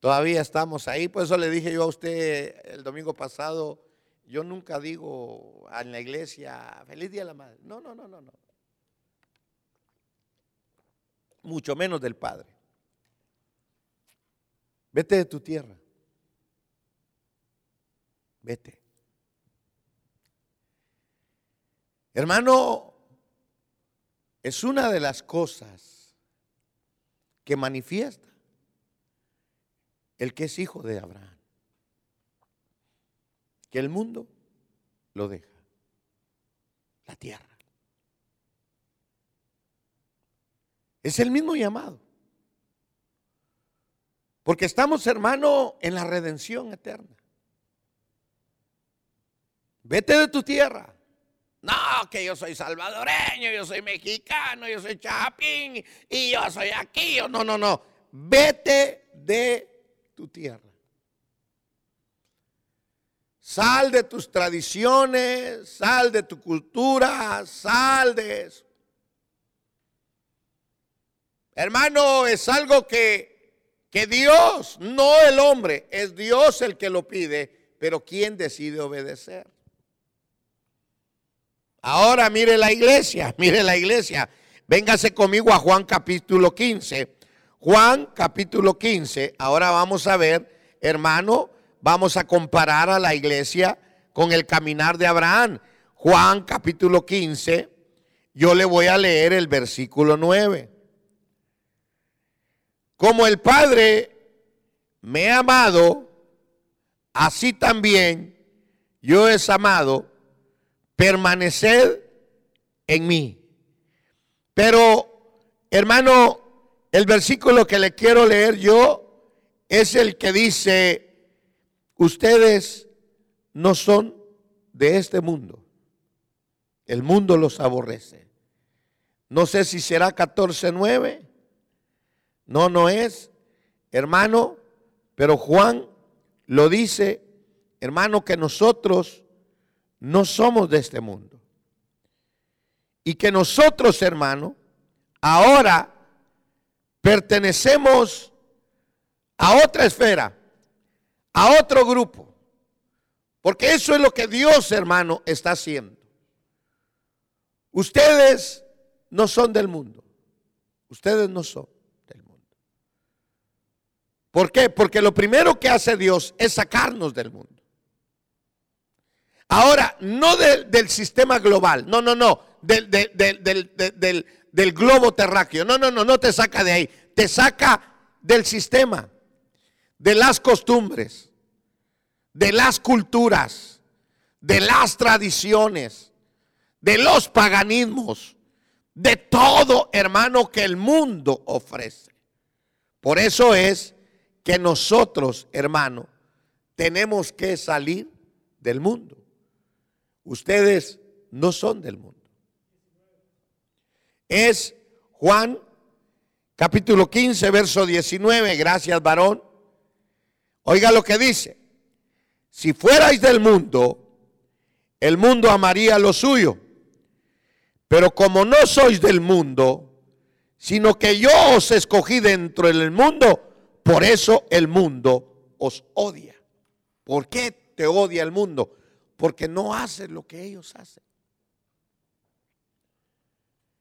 Todavía estamos ahí, por eso le dije yo a usted el domingo pasado, yo nunca digo en la iglesia, feliz día de la madre. No, no, no, no, no. Mucho menos del Padre. Vete de tu tierra. Vete. Hermano, es una de las cosas que manifiesta el que es hijo de Abraham. Que el mundo lo deja. La tierra. Es el mismo llamado. Porque estamos, hermano, en la redención eterna. Vete de tu tierra. No, que yo soy salvadoreño, yo soy mexicano, yo soy chapín y yo soy aquí. No, no, no. Vete de tu tierra. Sal de tus tradiciones, sal de tu cultura, sal de eso. Hermano, es algo que, que Dios, no el hombre, es Dios el que lo pide, pero ¿quién decide obedecer? Ahora mire la iglesia, mire la iglesia. Véngase conmigo a Juan capítulo 15. Juan capítulo 15. Ahora vamos a ver, hermano, vamos a comparar a la iglesia con el caminar de Abraham. Juan capítulo 15. Yo le voy a leer el versículo 9. como el Padre me ha amado, así también yo he amado, permaneced en mí. Pero, hermano, el versículo que le quiero leer yo es el que dice, ustedes no son de este mundo. El mundo los aborrece. No sé si será 14.9. No, no es, hermano, pero Juan lo dice, hermano, que nosotros no somos de este mundo. Y que nosotros, hermano, ahora pertenecemos a otra esfera, a otro grupo. Porque eso es lo que Dios, hermano, está haciendo. Ustedes no son del mundo. Ustedes no son del mundo. ¿Por qué? Porque lo primero que hace Dios es sacarnos del mundo. Ahora, no del sistema global, no, no, no, del, del globo terráqueo. No, no, no, no te saca de ahí. Te saca del sistema, de las costumbres, de las culturas, de las tradiciones, de los paganismos, de todo, hermano, que el mundo ofrece. Por eso es que nosotros, hermano, tenemos que salir del mundo. Ustedes no son del mundo. Es Juan capítulo 15, verso 19. Gracias, varón. Oiga lo que dice. Si fuerais del mundo, el mundo amaría lo suyo. Pero como no sois del mundo, sino que yo os escogí dentro del mundo, por eso el mundo os odia. ¿Por qué te odia el mundo? Porque no haces lo que ellos hacen.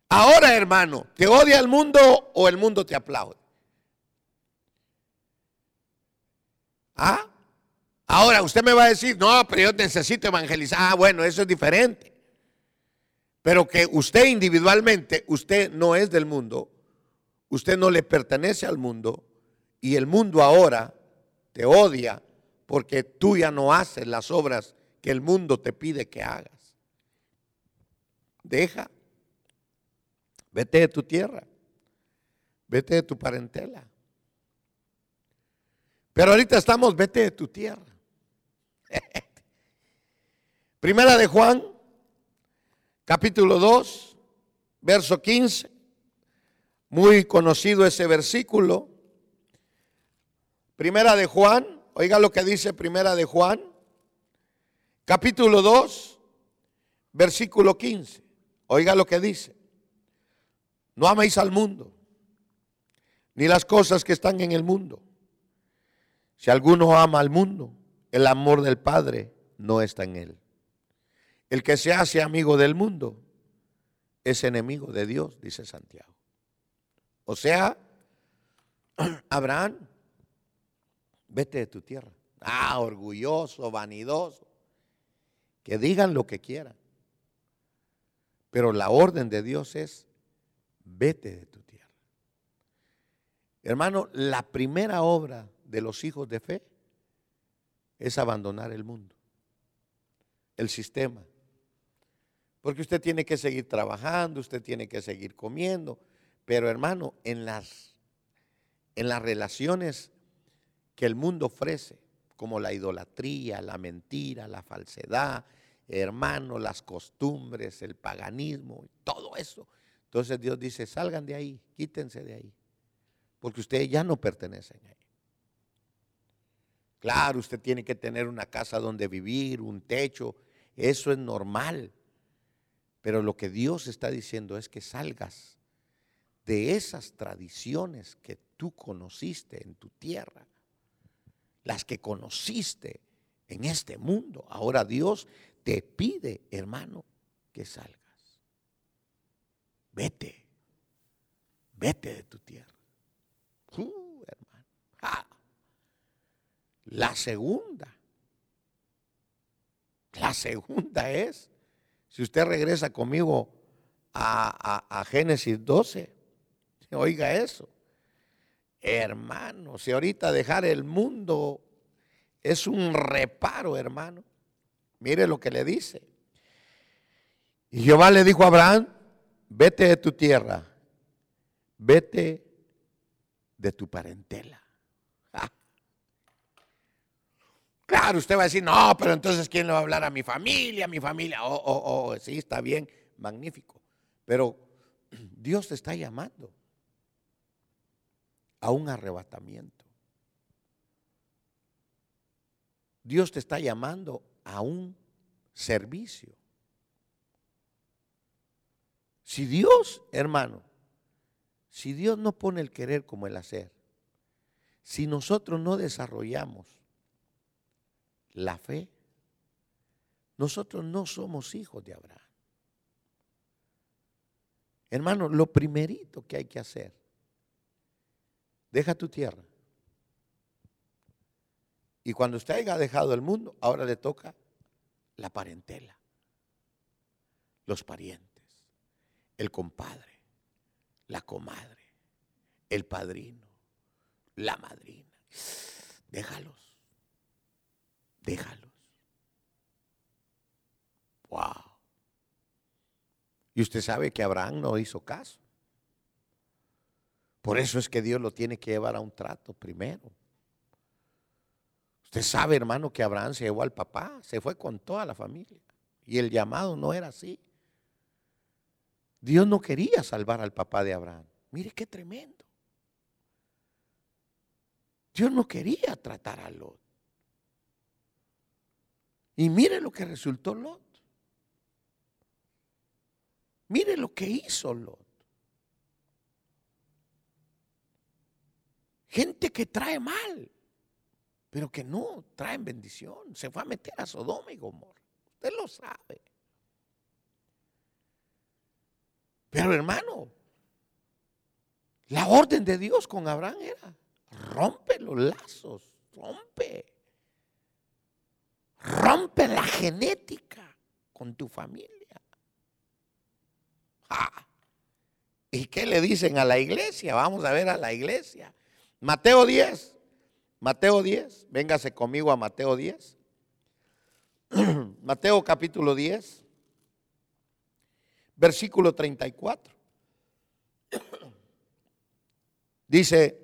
Ahora, hermano, ¿te odia el mundo o el mundo te aplaude? ¿Ah? Ahora usted me va a decir, no, pero yo necesito evangelizar. Ah, bueno, eso es diferente. Pero que usted individualmente, usted no es del mundo, usted no le pertenece al mundo y el mundo ahora te odia porque tú ya no haces las obras que el mundo te pide que hagas. Deja Vete de tu tierra. Vete de tu parentela. Pero ahorita estamos, vete de tu tierra. Primera de Juan, capítulo 2, verso 15. Muy conocido ese versículo. Primera de Juan, oiga lo que dice Primera de Juan, capítulo 2, versículo 15. Oiga lo que dice. No améis al mundo, ni las cosas que están en el mundo. Si alguno ama al mundo, el amor del Padre no está en él. El que se hace amigo del mundo es enemigo de Dios, dice Santiago. O sea, Abraham, vete de tu tierra. Ah, orgulloso, vanidoso. Que digan lo que quieran. Pero la orden de Dios es, vete de tu tierra. Hermano, la primera obra de los hijos de fe es abandonar el mundo, el sistema. Porque usted tiene que seguir trabajando, usted tiene que seguir comiendo, pero hermano, en las, en las relaciones que el mundo ofrece, como la idolatría, la mentira, la falsedad, hermano, las costumbres, el paganismo, todo eso, entonces Dios dice, salgan de ahí, quítense de ahí, porque ustedes ya no pertenecen ahí. Claro, usted tiene que tener una casa donde vivir, un techo, eso es normal. Pero lo que Dios está diciendo es que salgas de esas tradiciones que tú conociste en tu tierra, las que conociste en este mundo. Ahora Dios te pide, hermano, que salgas. Vete, vete de tu tierra. Uh, hermano. La segunda, la segunda es, si usted regresa conmigo a, a Génesis 12, oiga eso. Hermano, si ahorita dejar el mundo es un reparo, hermano. Mire lo que le dice. Y Jehová le dijo a Abraham, vete de tu tierra, vete de tu parentela. Claro, usted va a decir, no, pero entonces ¿quién le va a hablar a mi familia, a mi familia? Oh, oh, oh, sí, está bien, magnífico. Pero Dios te está llamando a un arrebatamiento. Dios te está llamando a un servicio. Si Dios, hermano, si Dios no pone el querer como el hacer, si nosotros no desarrollamos la fe, nosotros no somos hijos de Abraham. Hermano, lo primerito que hay que hacer, deja tu tierra, y cuando usted haya dejado el mundo, ahora le toca la parentela, los parientes, el compadre, la comadre, el padrino, la madrina. Déjalos, déjalos. Wow. Y usted sabe que Abraham no hizo caso. Por eso es que Dios lo tiene que llevar a un trato primero. Usted sabe, hermano, que Abraham se llevó al papá, se fue con toda la familia. Y el llamado no era así. Dios no quería salvar al papá de Abraham. Mire qué tremendo. Dios no quería tratar a Lot. Y mire lo que resultó Lot. Mire lo que hizo Lot. Gente que trae mal pero que no traen bendición. Se fue a meter a Sodoma y Gomorra. Usted lo sabe. Pero hermano, la orden de Dios con Abraham era, rompe los lazos, rompe. Rompe la genética con tu familia. ¿Y qué le dicen a la iglesia? Vamos a ver a la iglesia. Mateo 10. Mateo 10, véngase conmigo a Mateo 10. Mateo capítulo 10, versículo 34. Dice,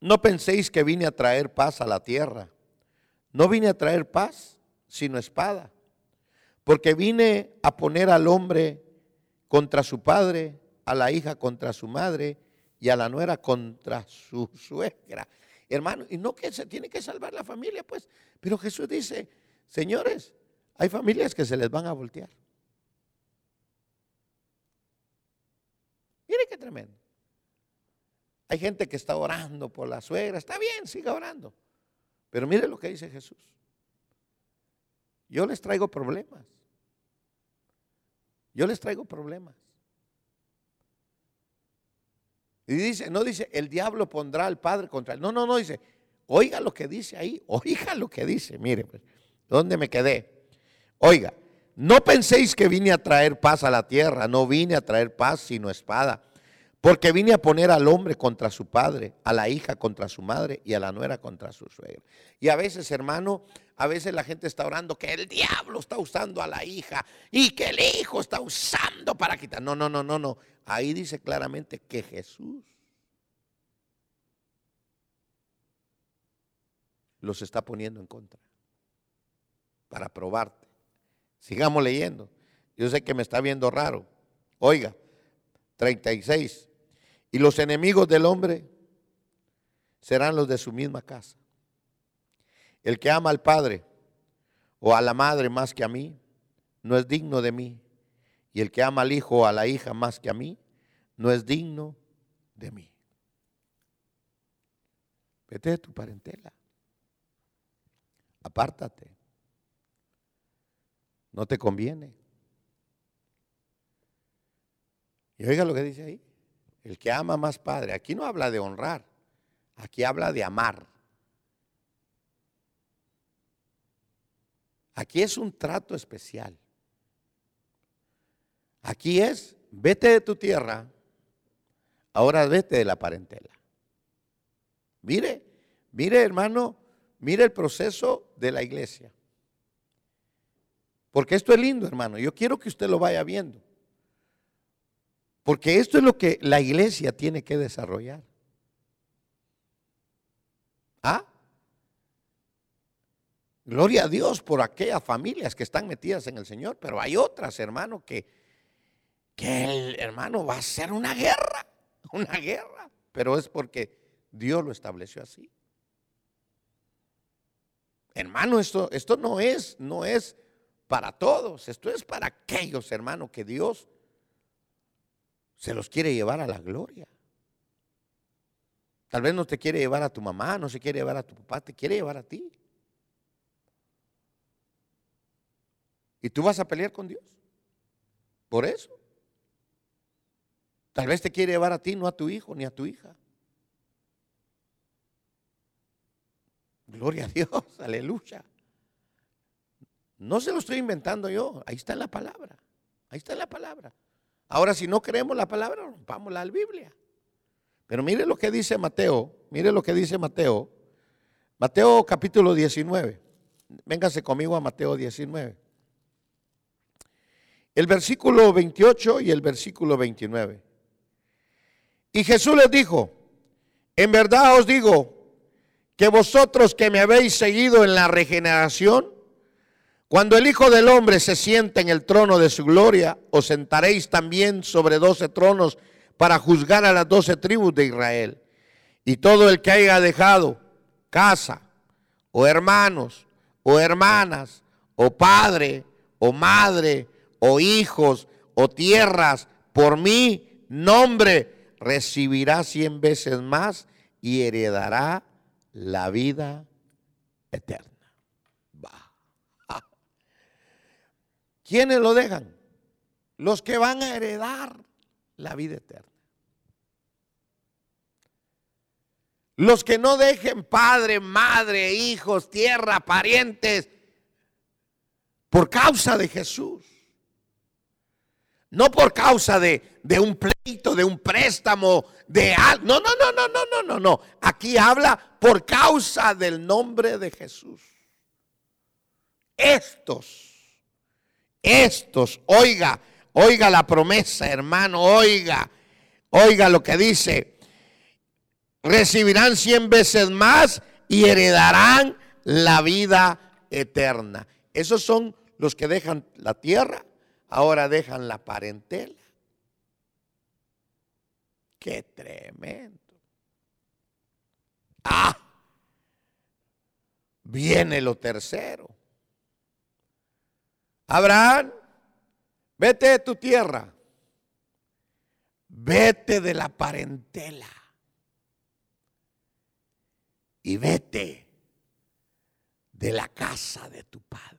no penséis que vine a traer paz a la tierra. No vine a traer paz, sino espada. Porque vine a poner al hombre contra su padre, a la hija contra su madre y a la nuera contra su suegra. Hermano, y no que se tiene que salvar la familia, pues. Pero Jesús dice, señores, hay familias que se les van a voltear. Mire qué tremendo. Hay gente que está orando por la suegra. Está bien, siga orando. Pero mire lo que dice Jesús. Yo les traigo problemas. Yo les traigo problemas. Y dice, no dice, el diablo pondrá al padre contra él. No, no, no, dice, oiga lo que dice ahí, oiga lo que dice. Mire, pues, ¿dónde me quedé? Oiga, no penséis que vine a traer paz a la tierra, no vine a traer paz sino espada. Porque vine a poner al hombre contra su padre, a la hija contra su madre y a la nuera contra su suegra. Y a veces, hermano, a veces la gente está orando que el diablo está usando a la hija y que el hijo está usando para quitar. No, no, no, no, no. Ahí dice claramente que Jesús los está poniendo en contra para probarte. Sigamos leyendo. Yo sé que me está viendo raro. Oiga, 36. Y los enemigos del hombre serán los de su misma casa. El que ama al padre o a la madre más que a mí, no es digno de mí. Y el que ama al hijo o a la hija más que a mí, no es digno de mí. Vete de tu parentela. Apártate. No te conviene. Y oiga lo que dice ahí. El que ama más padre. Aquí no habla de honrar. Aquí habla de amar. Aquí es un trato especial. Aquí es, vete de tu tierra, ahora vete de la parentela. Mire, mire hermano, mire el proceso de la iglesia. Porque esto es lindo, hermano. Yo quiero que usted lo vaya viendo. Porque esto es lo que la iglesia tiene que desarrollar. ¿Ah? Gloria a Dios por aquellas familias que están metidas en el Señor, pero hay otras, hermano, que, que el hermano va a ser una guerra, una guerra, pero es porque Dios lo estableció así. Hermano, esto, esto no es, no es para todos, esto es para aquellos, hermanos, que Dios se los quiere llevar a la gloria. Tal vez no te quiere llevar a tu mamá, no se quiere llevar a tu papá, te quiere llevar a ti. ¿Y tú vas a pelear con Dios? Por eso. Tal vez te quiere llevar a ti, no a tu hijo ni a tu hija. Gloria a Dios, aleluya. No se lo estoy inventando yo, ahí está la palabra, ahí está la palabra. Ahora, si no creemos la palabra, rompamos la Biblia. Pero mire lo que dice Mateo, mire lo que dice Mateo. Mateo capítulo 19. Véngase conmigo a Mateo 19. El versículo 28 y el versículo 29. Y Jesús les dijo, en verdad os digo que vosotros que me habéis seguido en la regeneración, cuando el Hijo del Hombre se sienta en el trono de su gloria, os sentaréis también sobre doce tronos para juzgar a las doce tribus de Israel. Y todo el que haya dejado casa, o hermanos, o hermanas, o padre, o madre, o hijos, o tierras, por mi nombre, recibirá cien veces más y heredará la vida eterna. ¿Quiénes lo dejan? Los que van a heredar la vida eterna. Los que no dejen padre, madre, hijos, tierra, parientes, por causa de Jesús. No por causa de, de un pleito, de un préstamo, de algo. No, no, no, no, no, no, no, no. Aquí habla por causa del nombre de Jesús. Estos estos, oiga, oiga la promesa, hermano, oiga, oiga lo que dice, recibirán cien veces más y heredarán la vida eterna. Esos son los que dejan la tierra, ahora dejan la parentela. Qué tremendo. Ah, viene lo tercero. Abraham, vete de tu tierra, vete de la parentela y vete de la casa de tu padre.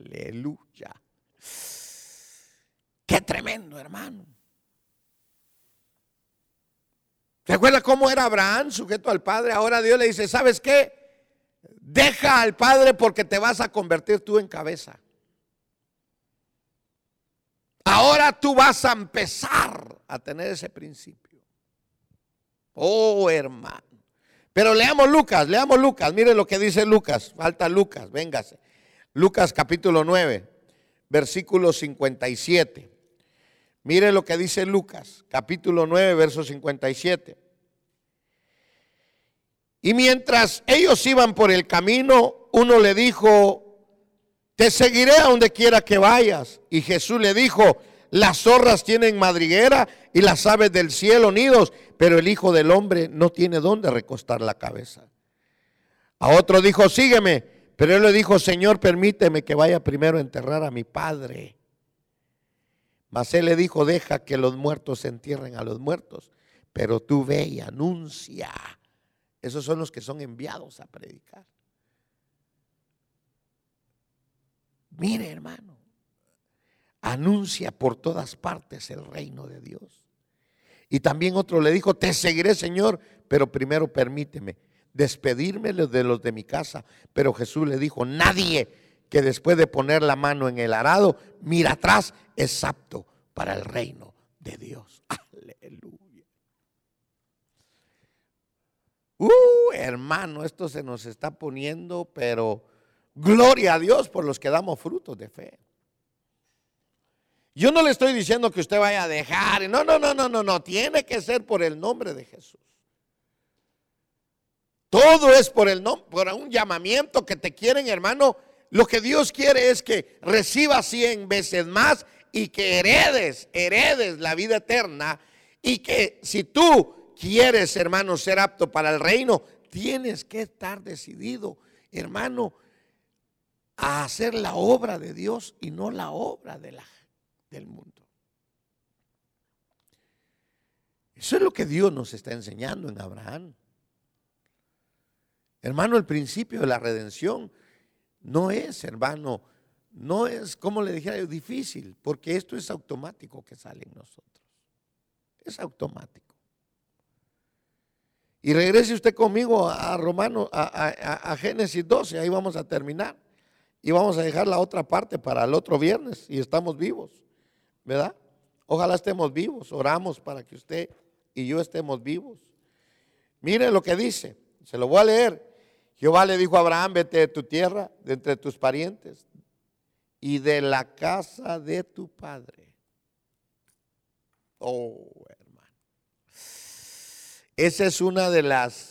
Aleluya. Qué tremendo, hermano. ¿Se acuerda cómo era Abraham sujeto al padre? Ahora Dios le dice, ¿sabes qué? Deja al padre porque te vas a convertir tú en cabeza. Ahora tú vas a empezar a tener ese principio. Oh, hermano. Pero leamos Lucas, leamos Lucas. Mire lo que dice Lucas. Falta Lucas, véngase. Lucas capítulo 9, versículo 57. Mire lo que dice Lucas, capítulo 9, verso 57. Y mientras ellos iban por el camino, uno le dijo te seguiré a donde quiera que vayas. Y Jesús le dijo, las zorras tienen madriguera y las aves del cielo nidos, pero el Hijo del Hombre no tiene dónde recostar la cabeza. A otro dijo, sígueme, pero él le dijo, Señor, permíteme que vaya primero a enterrar a mi padre. Mas él le dijo, deja que los muertos se entierren a los muertos, pero tú ve y anuncia. Esos son los que son enviados a predicar. Mire, hermano, anuncia por todas partes el reino de Dios. Y también otro le dijo, te seguiré, Señor, pero primero permíteme despedirme de los de mi casa. Pero Jesús le dijo, nadie que después de poner la mano en el arado, mira atrás, es apto para el reino de Dios. Aleluya. Uh, hermano, esto se nos está poniendo, pero gloria a Dios por los que damos frutos de fe. Yo no le estoy diciendo que usted vaya a dejar. No, no, no, no, no, no. Tiene que ser por el nombre de Jesús. Todo es por el nombre, por un llamamiento que te quieren, hermano. Lo que Dios quiere es que recibas cien veces más y que heredes, heredes la vida eterna. Y que si tú quieres, hermano, ser apto para el reino, tienes que estar decidido, hermano, a hacer la obra de Dios y no la obra de la del mundo. Eso es lo que Dios nos está enseñando en Abraham. Hermano, el principio de la redención no es, hermano, no es, como le dijera difícil, porque esto es automático que sale en nosotros. Es automático. Y regrese usted conmigo a Romano, a, a Génesis 12, ahí vamos a terminar. Y vamos a dejar la otra parte para el otro viernes y estamos vivos. ¿verdad? Ojalá estemos vivos, oramos para que usted y yo estemos vivos. Mire lo que dice, se lo voy a leer. Jehová le dijo a Abraham, vete de tu tierra, de entre tus parientes y de la casa de tu padre. Oh, hermano. Esa es una de las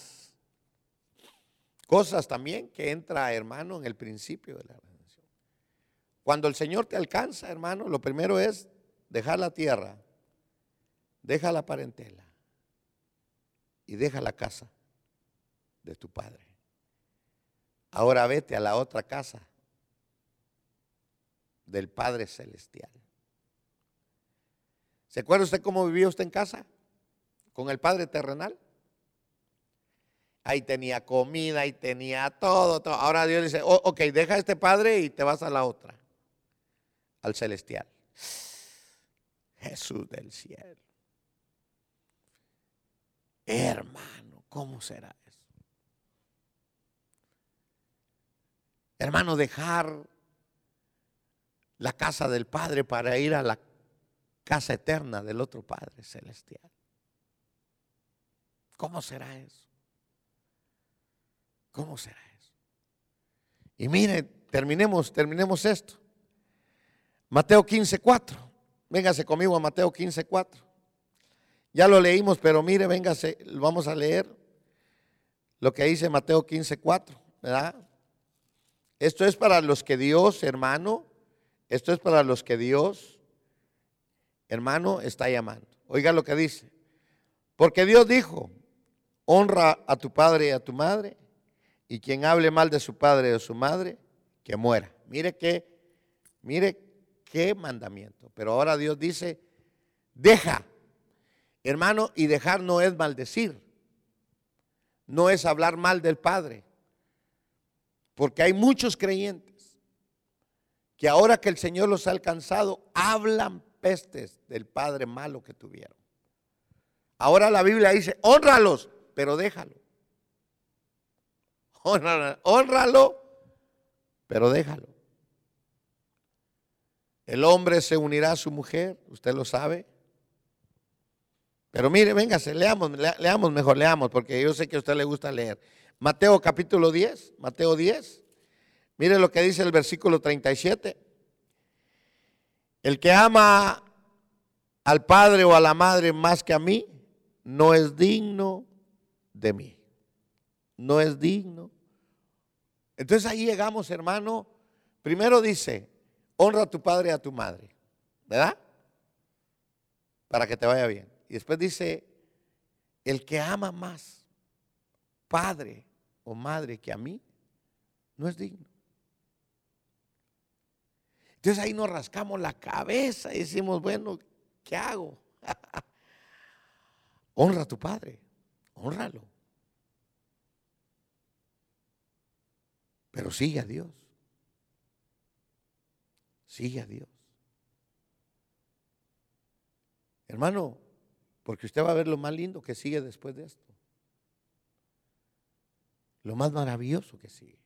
cosas también que entra, hermano, en el principio de la redención. Cuando el Señor te alcanza, hermano, lo primero es dejar la tierra, deja la parentela y deja la casa de tu padre. Ahora vete a la otra casa del Padre Celestial. ¿Se acuerda usted cómo vivía usted en casa? Con el Padre terrenal. Ahí tenía comida, ahí tenía todo. Ahora Dios dice, oh, ok, deja a este Padre y te vas a la otra, al celestial. Jesús del cielo. Hermano, ¿cómo será eso? Hermano, dejar la casa del Padre para ir a la casa eterna del otro Padre celestial. ¿Cómo será eso? ¿Cómo será eso? Y mire, terminemos, terminemos esto. Mateo 15, 4. Véngase conmigo a Mateo 15, 4. Ya lo leímos, pero mire, véngase, vamos a leer lo que dice Mateo 15, 4, ¿verdad? Esto es para los que Dios, hermano, esto es para los que Dios, hermano, está llamando. Oiga lo que dice. Porque Dios dijo, honra a tu padre y a tu madre, y quien hable mal de su padre o de su madre, que muera. Mire que, mire qué mandamiento. Pero ahora Dios dice, deja, hermano, y dejar no es maldecir, no es hablar mal del Padre, porque hay muchos creyentes que ahora que el Señor los ha alcanzado, hablan pestes del Padre malo que tuvieron. Ahora la Biblia dice, honralos, pero déjalo. Honralo, pero déjalo. El hombre se unirá a su mujer, usted lo sabe. Pero mire, véngase, leamos, leamos mejor, leamos, porque yo sé que a usted le gusta leer. Mateo capítulo 10, Mateo 10. Mire lo que dice el versículo 37. El que ama al padre o a la madre más que a mí, no es digno de mí. No es digno. Entonces ahí llegamos, hermano. Primero dice, honra a tu padre y a tu madre, ¿verdad? Para que te vaya bien. Y después dice, el que ama más padre o madre que a mí, no es digno. Entonces ahí nos rascamos la cabeza y decimos, bueno, ¿qué hago? Honra a tu padre, honralo. Pero sigue a Dios. Sigue a Dios. Hermano, porque usted va a ver lo más lindo que sigue después de esto. Lo más maravilloso que sigue.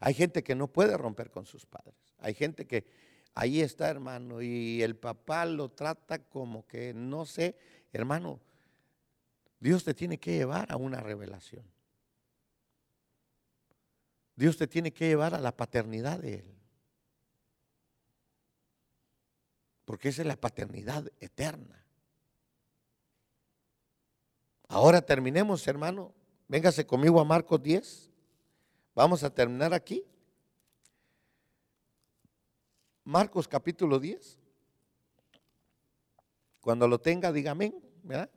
Hay gente que no puede romper con sus padres. Hay gente que ahí está, hermano, y el papá lo trata como que, no sé, hermano, Dios te tiene que llevar a una revelación. Dios te tiene que llevar a la paternidad de Él. Porque esa es la paternidad eterna. Ahora terminemos, hermano. Véngase conmigo a Marcos 10. Vamos a terminar aquí. Marcos capítulo 10. Cuando lo tenga, diga amén. ¿verdad?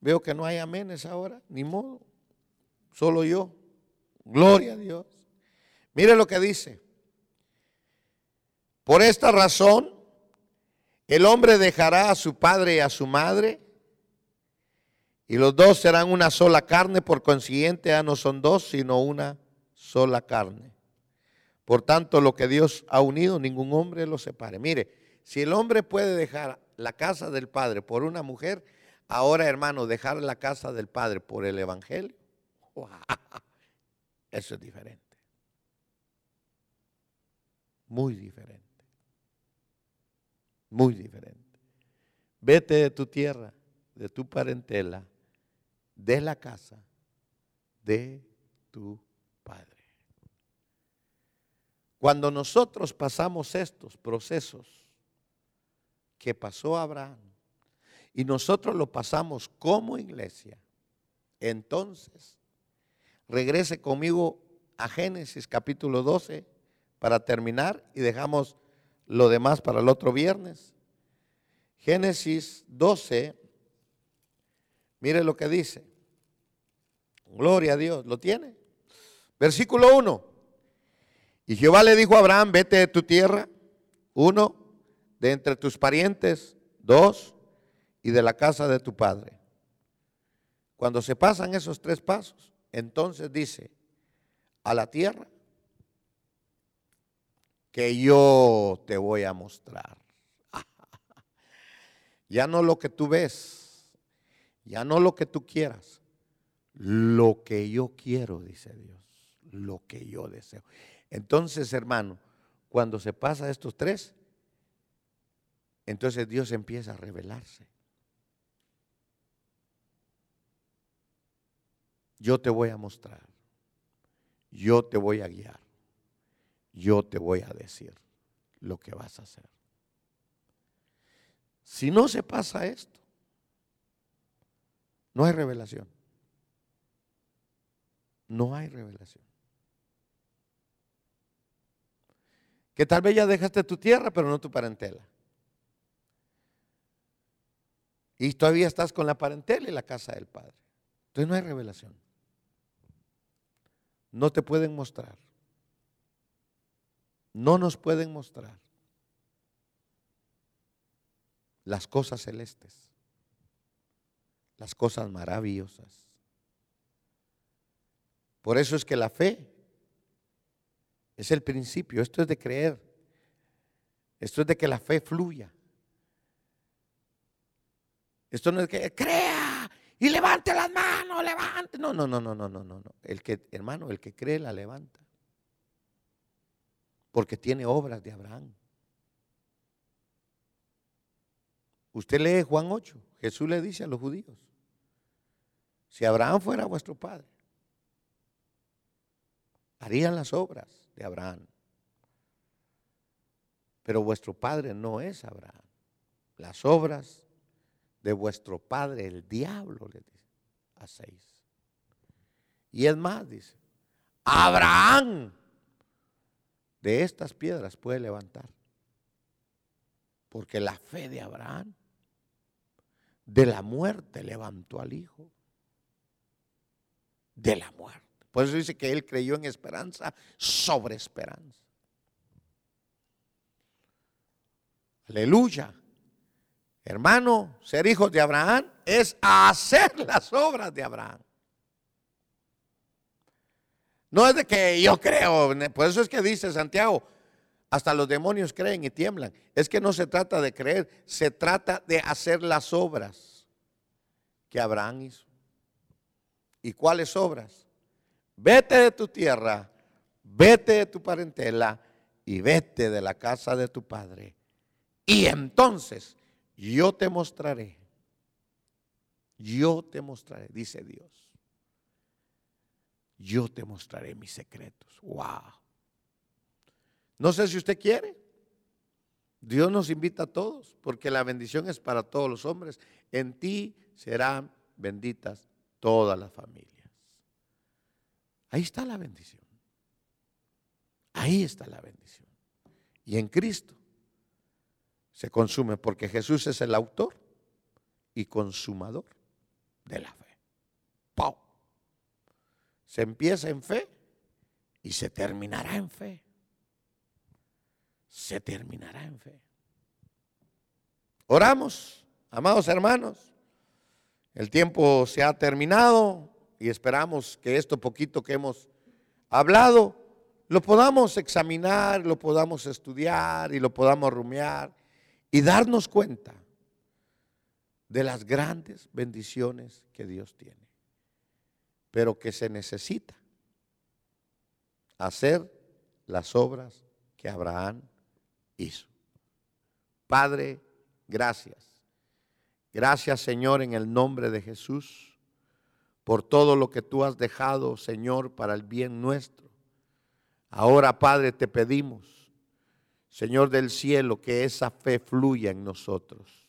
Veo que no hay aménes ahora, ni modo. Solo yo. Gloria a Dios. Mire lo que dice. Por esta razón, el hombre dejará a su padre y a su madre, y los dos serán una sola carne, por consiguiente ya no son dos, sino una sola carne. Por tanto, lo que Dios ha unido, ningún hombre lo separe. Mire, si el hombre puede dejar la casa del padre por una mujer, ahora hermano, dejar la casa del padre por el evangelio, eso es diferente. Muy diferente. Muy diferente. Vete de tu tierra, de tu parentela, de la casa de tu padre. Cuando nosotros pasamos estos procesos que pasó Abraham y nosotros lo pasamos como iglesia, entonces regrese conmigo a Génesis capítulo 12 para terminar y dejamos lo demás para el otro viernes. Génesis 12, mire lo que dice. Gloria a Dios, ¿lo tiene? Versículo 1. Y Jehová le dijo a Abraham, vete de tu tierra, uno, de entre tus parientes, dos, y de la casa de tu padre. Cuando se pasan esos tres pasos, entonces dice, a la tierra que yo te voy a mostrar. ya no lo que tú ves, ya no lo que tú quieras, lo que yo quiero, dice Dios, lo que yo deseo. Entonces, hermano, cuando se pasa estos tres, entonces Dios empieza a revelarse. Yo te voy a mostrar, yo te voy a guiar, yo te voy a decir lo que vas a hacer. Si no se pasa esto, no hay revelación. No hay revelación. Que tal vez ya dejaste tu tierra, pero no tu parentela. Y todavía estás con la parentela y la casa del Padre. Entonces no hay revelación. No te pueden mostrar. No nos pueden mostrar las cosas celestes, las cosas maravillosas. Por eso es que la fe es el principio. Esto es de creer. Esto es de que la fe fluya. Esto no es que crea y levante las manos, levante. No, no, no, no, no, no, no. El que, hermano, el que cree la levanta. Porque tiene obras de Abraham. Usted lee Juan 8. Jesús le dice a los judíos, si Abraham fuera vuestro padre, harían las obras de Abraham. Pero vuestro padre no es Abraham. Las obras de vuestro padre, el diablo, le dice, hacéis. Y es más, dice, Abraham de estas piedras puede levantar. Porque la fe de Abraham de la muerte levantó al hijo. De la muerte. Por eso dice que él creyó en esperanza sobre esperanza. Aleluya. Hermano, ser hijos de Abraham es hacer las obras de Abraham. No es de que yo creo, por eso es que dice Santiago, hasta los demonios creen y tiemblan. Es que no se trata de creer, se trata de hacer las obras que Abraham hizo. ¿Y cuáles obras? vete de tu tierra, vete de tu parentela y vete de la casa de tu padre. Y entonces yo te mostraré Yo te mostraré, dice Dios. Yo te mostraré mis secretos. Wow. No sé si usted quiere. Dios nos invita a todos, porque la bendición es para todos los hombres. En ti serán benditas todas las familias. Ahí está la bendición. Ahí está la bendición. Y en Cristo se consume porque Jesús es el autor y consumador de la fe. ¡Pau! Se empieza en fe y se terminará en fe. Se terminará en fe. Oramos, amados hermanos. El tiempo se ha terminado y esperamos que esto poquito que hemos hablado lo podamos examinar, lo podamos estudiar y lo podamos rumiar y darnos cuenta de las grandes bendiciones que Dios tiene, pero que se necesita hacer las obras que Abraham hizo. Padre, gracias. Gracias Señor en el nombre de Jesús por todo lo que tú has dejado, Señor, para el bien nuestro. Ahora, Padre, te pedimos, Señor del cielo, que esa fe fluya en nosotros.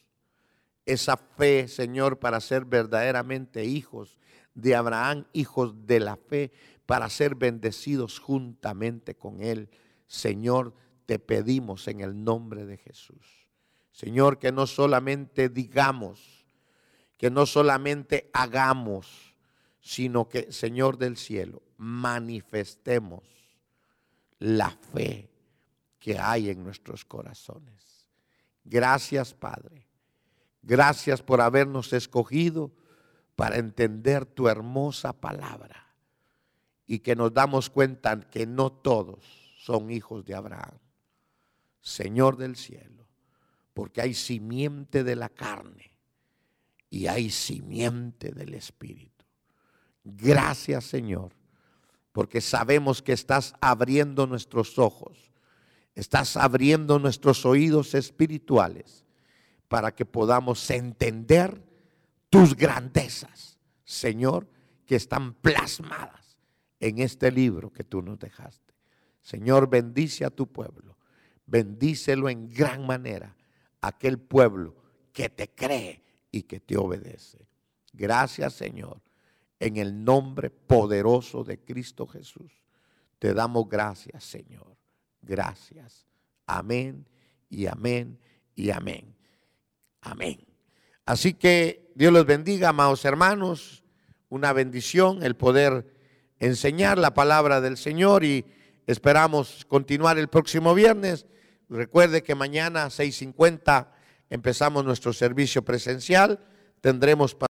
Esa fe, Señor, para ser verdaderamente hijos de Abraham, hijos de la fe, para ser bendecidos juntamente con Él. Señor, te pedimos en el nombre de Jesús. Señor, que no solamente digamos, que no solamente hagamos, sino que, Señor del cielo, manifestemos la fe que hay en nuestros corazones. Gracias, Padre. Gracias por habernos escogido para entender tu hermosa palabra y que nos damos cuenta que no todos son hijos de Abraham. Señor del cielo, porque hay simiente de la carne y hay simiente del Espíritu. Gracias Señor, porque sabemos que estás abriendo nuestros ojos, estás abriendo nuestros oídos espirituales para que podamos entender tus grandezas, Señor, que están plasmadas en este libro que tú nos dejaste. Señor, bendice a tu pueblo, bendícelo en gran manera, aquel pueblo que te cree y que te obedece. Gracias, Señor en el nombre poderoso de Cristo Jesús. Te damos gracias, Señor. Gracias. Amén y amén y amén. Amén. Así que Dios los bendiga, amados hermanos. Una bendición el poder enseñar la palabra del Señor y esperamos continuar el próximo viernes. Recuerde que mañana a 6.50 empezamos nuestro servicio presencial. Tendremos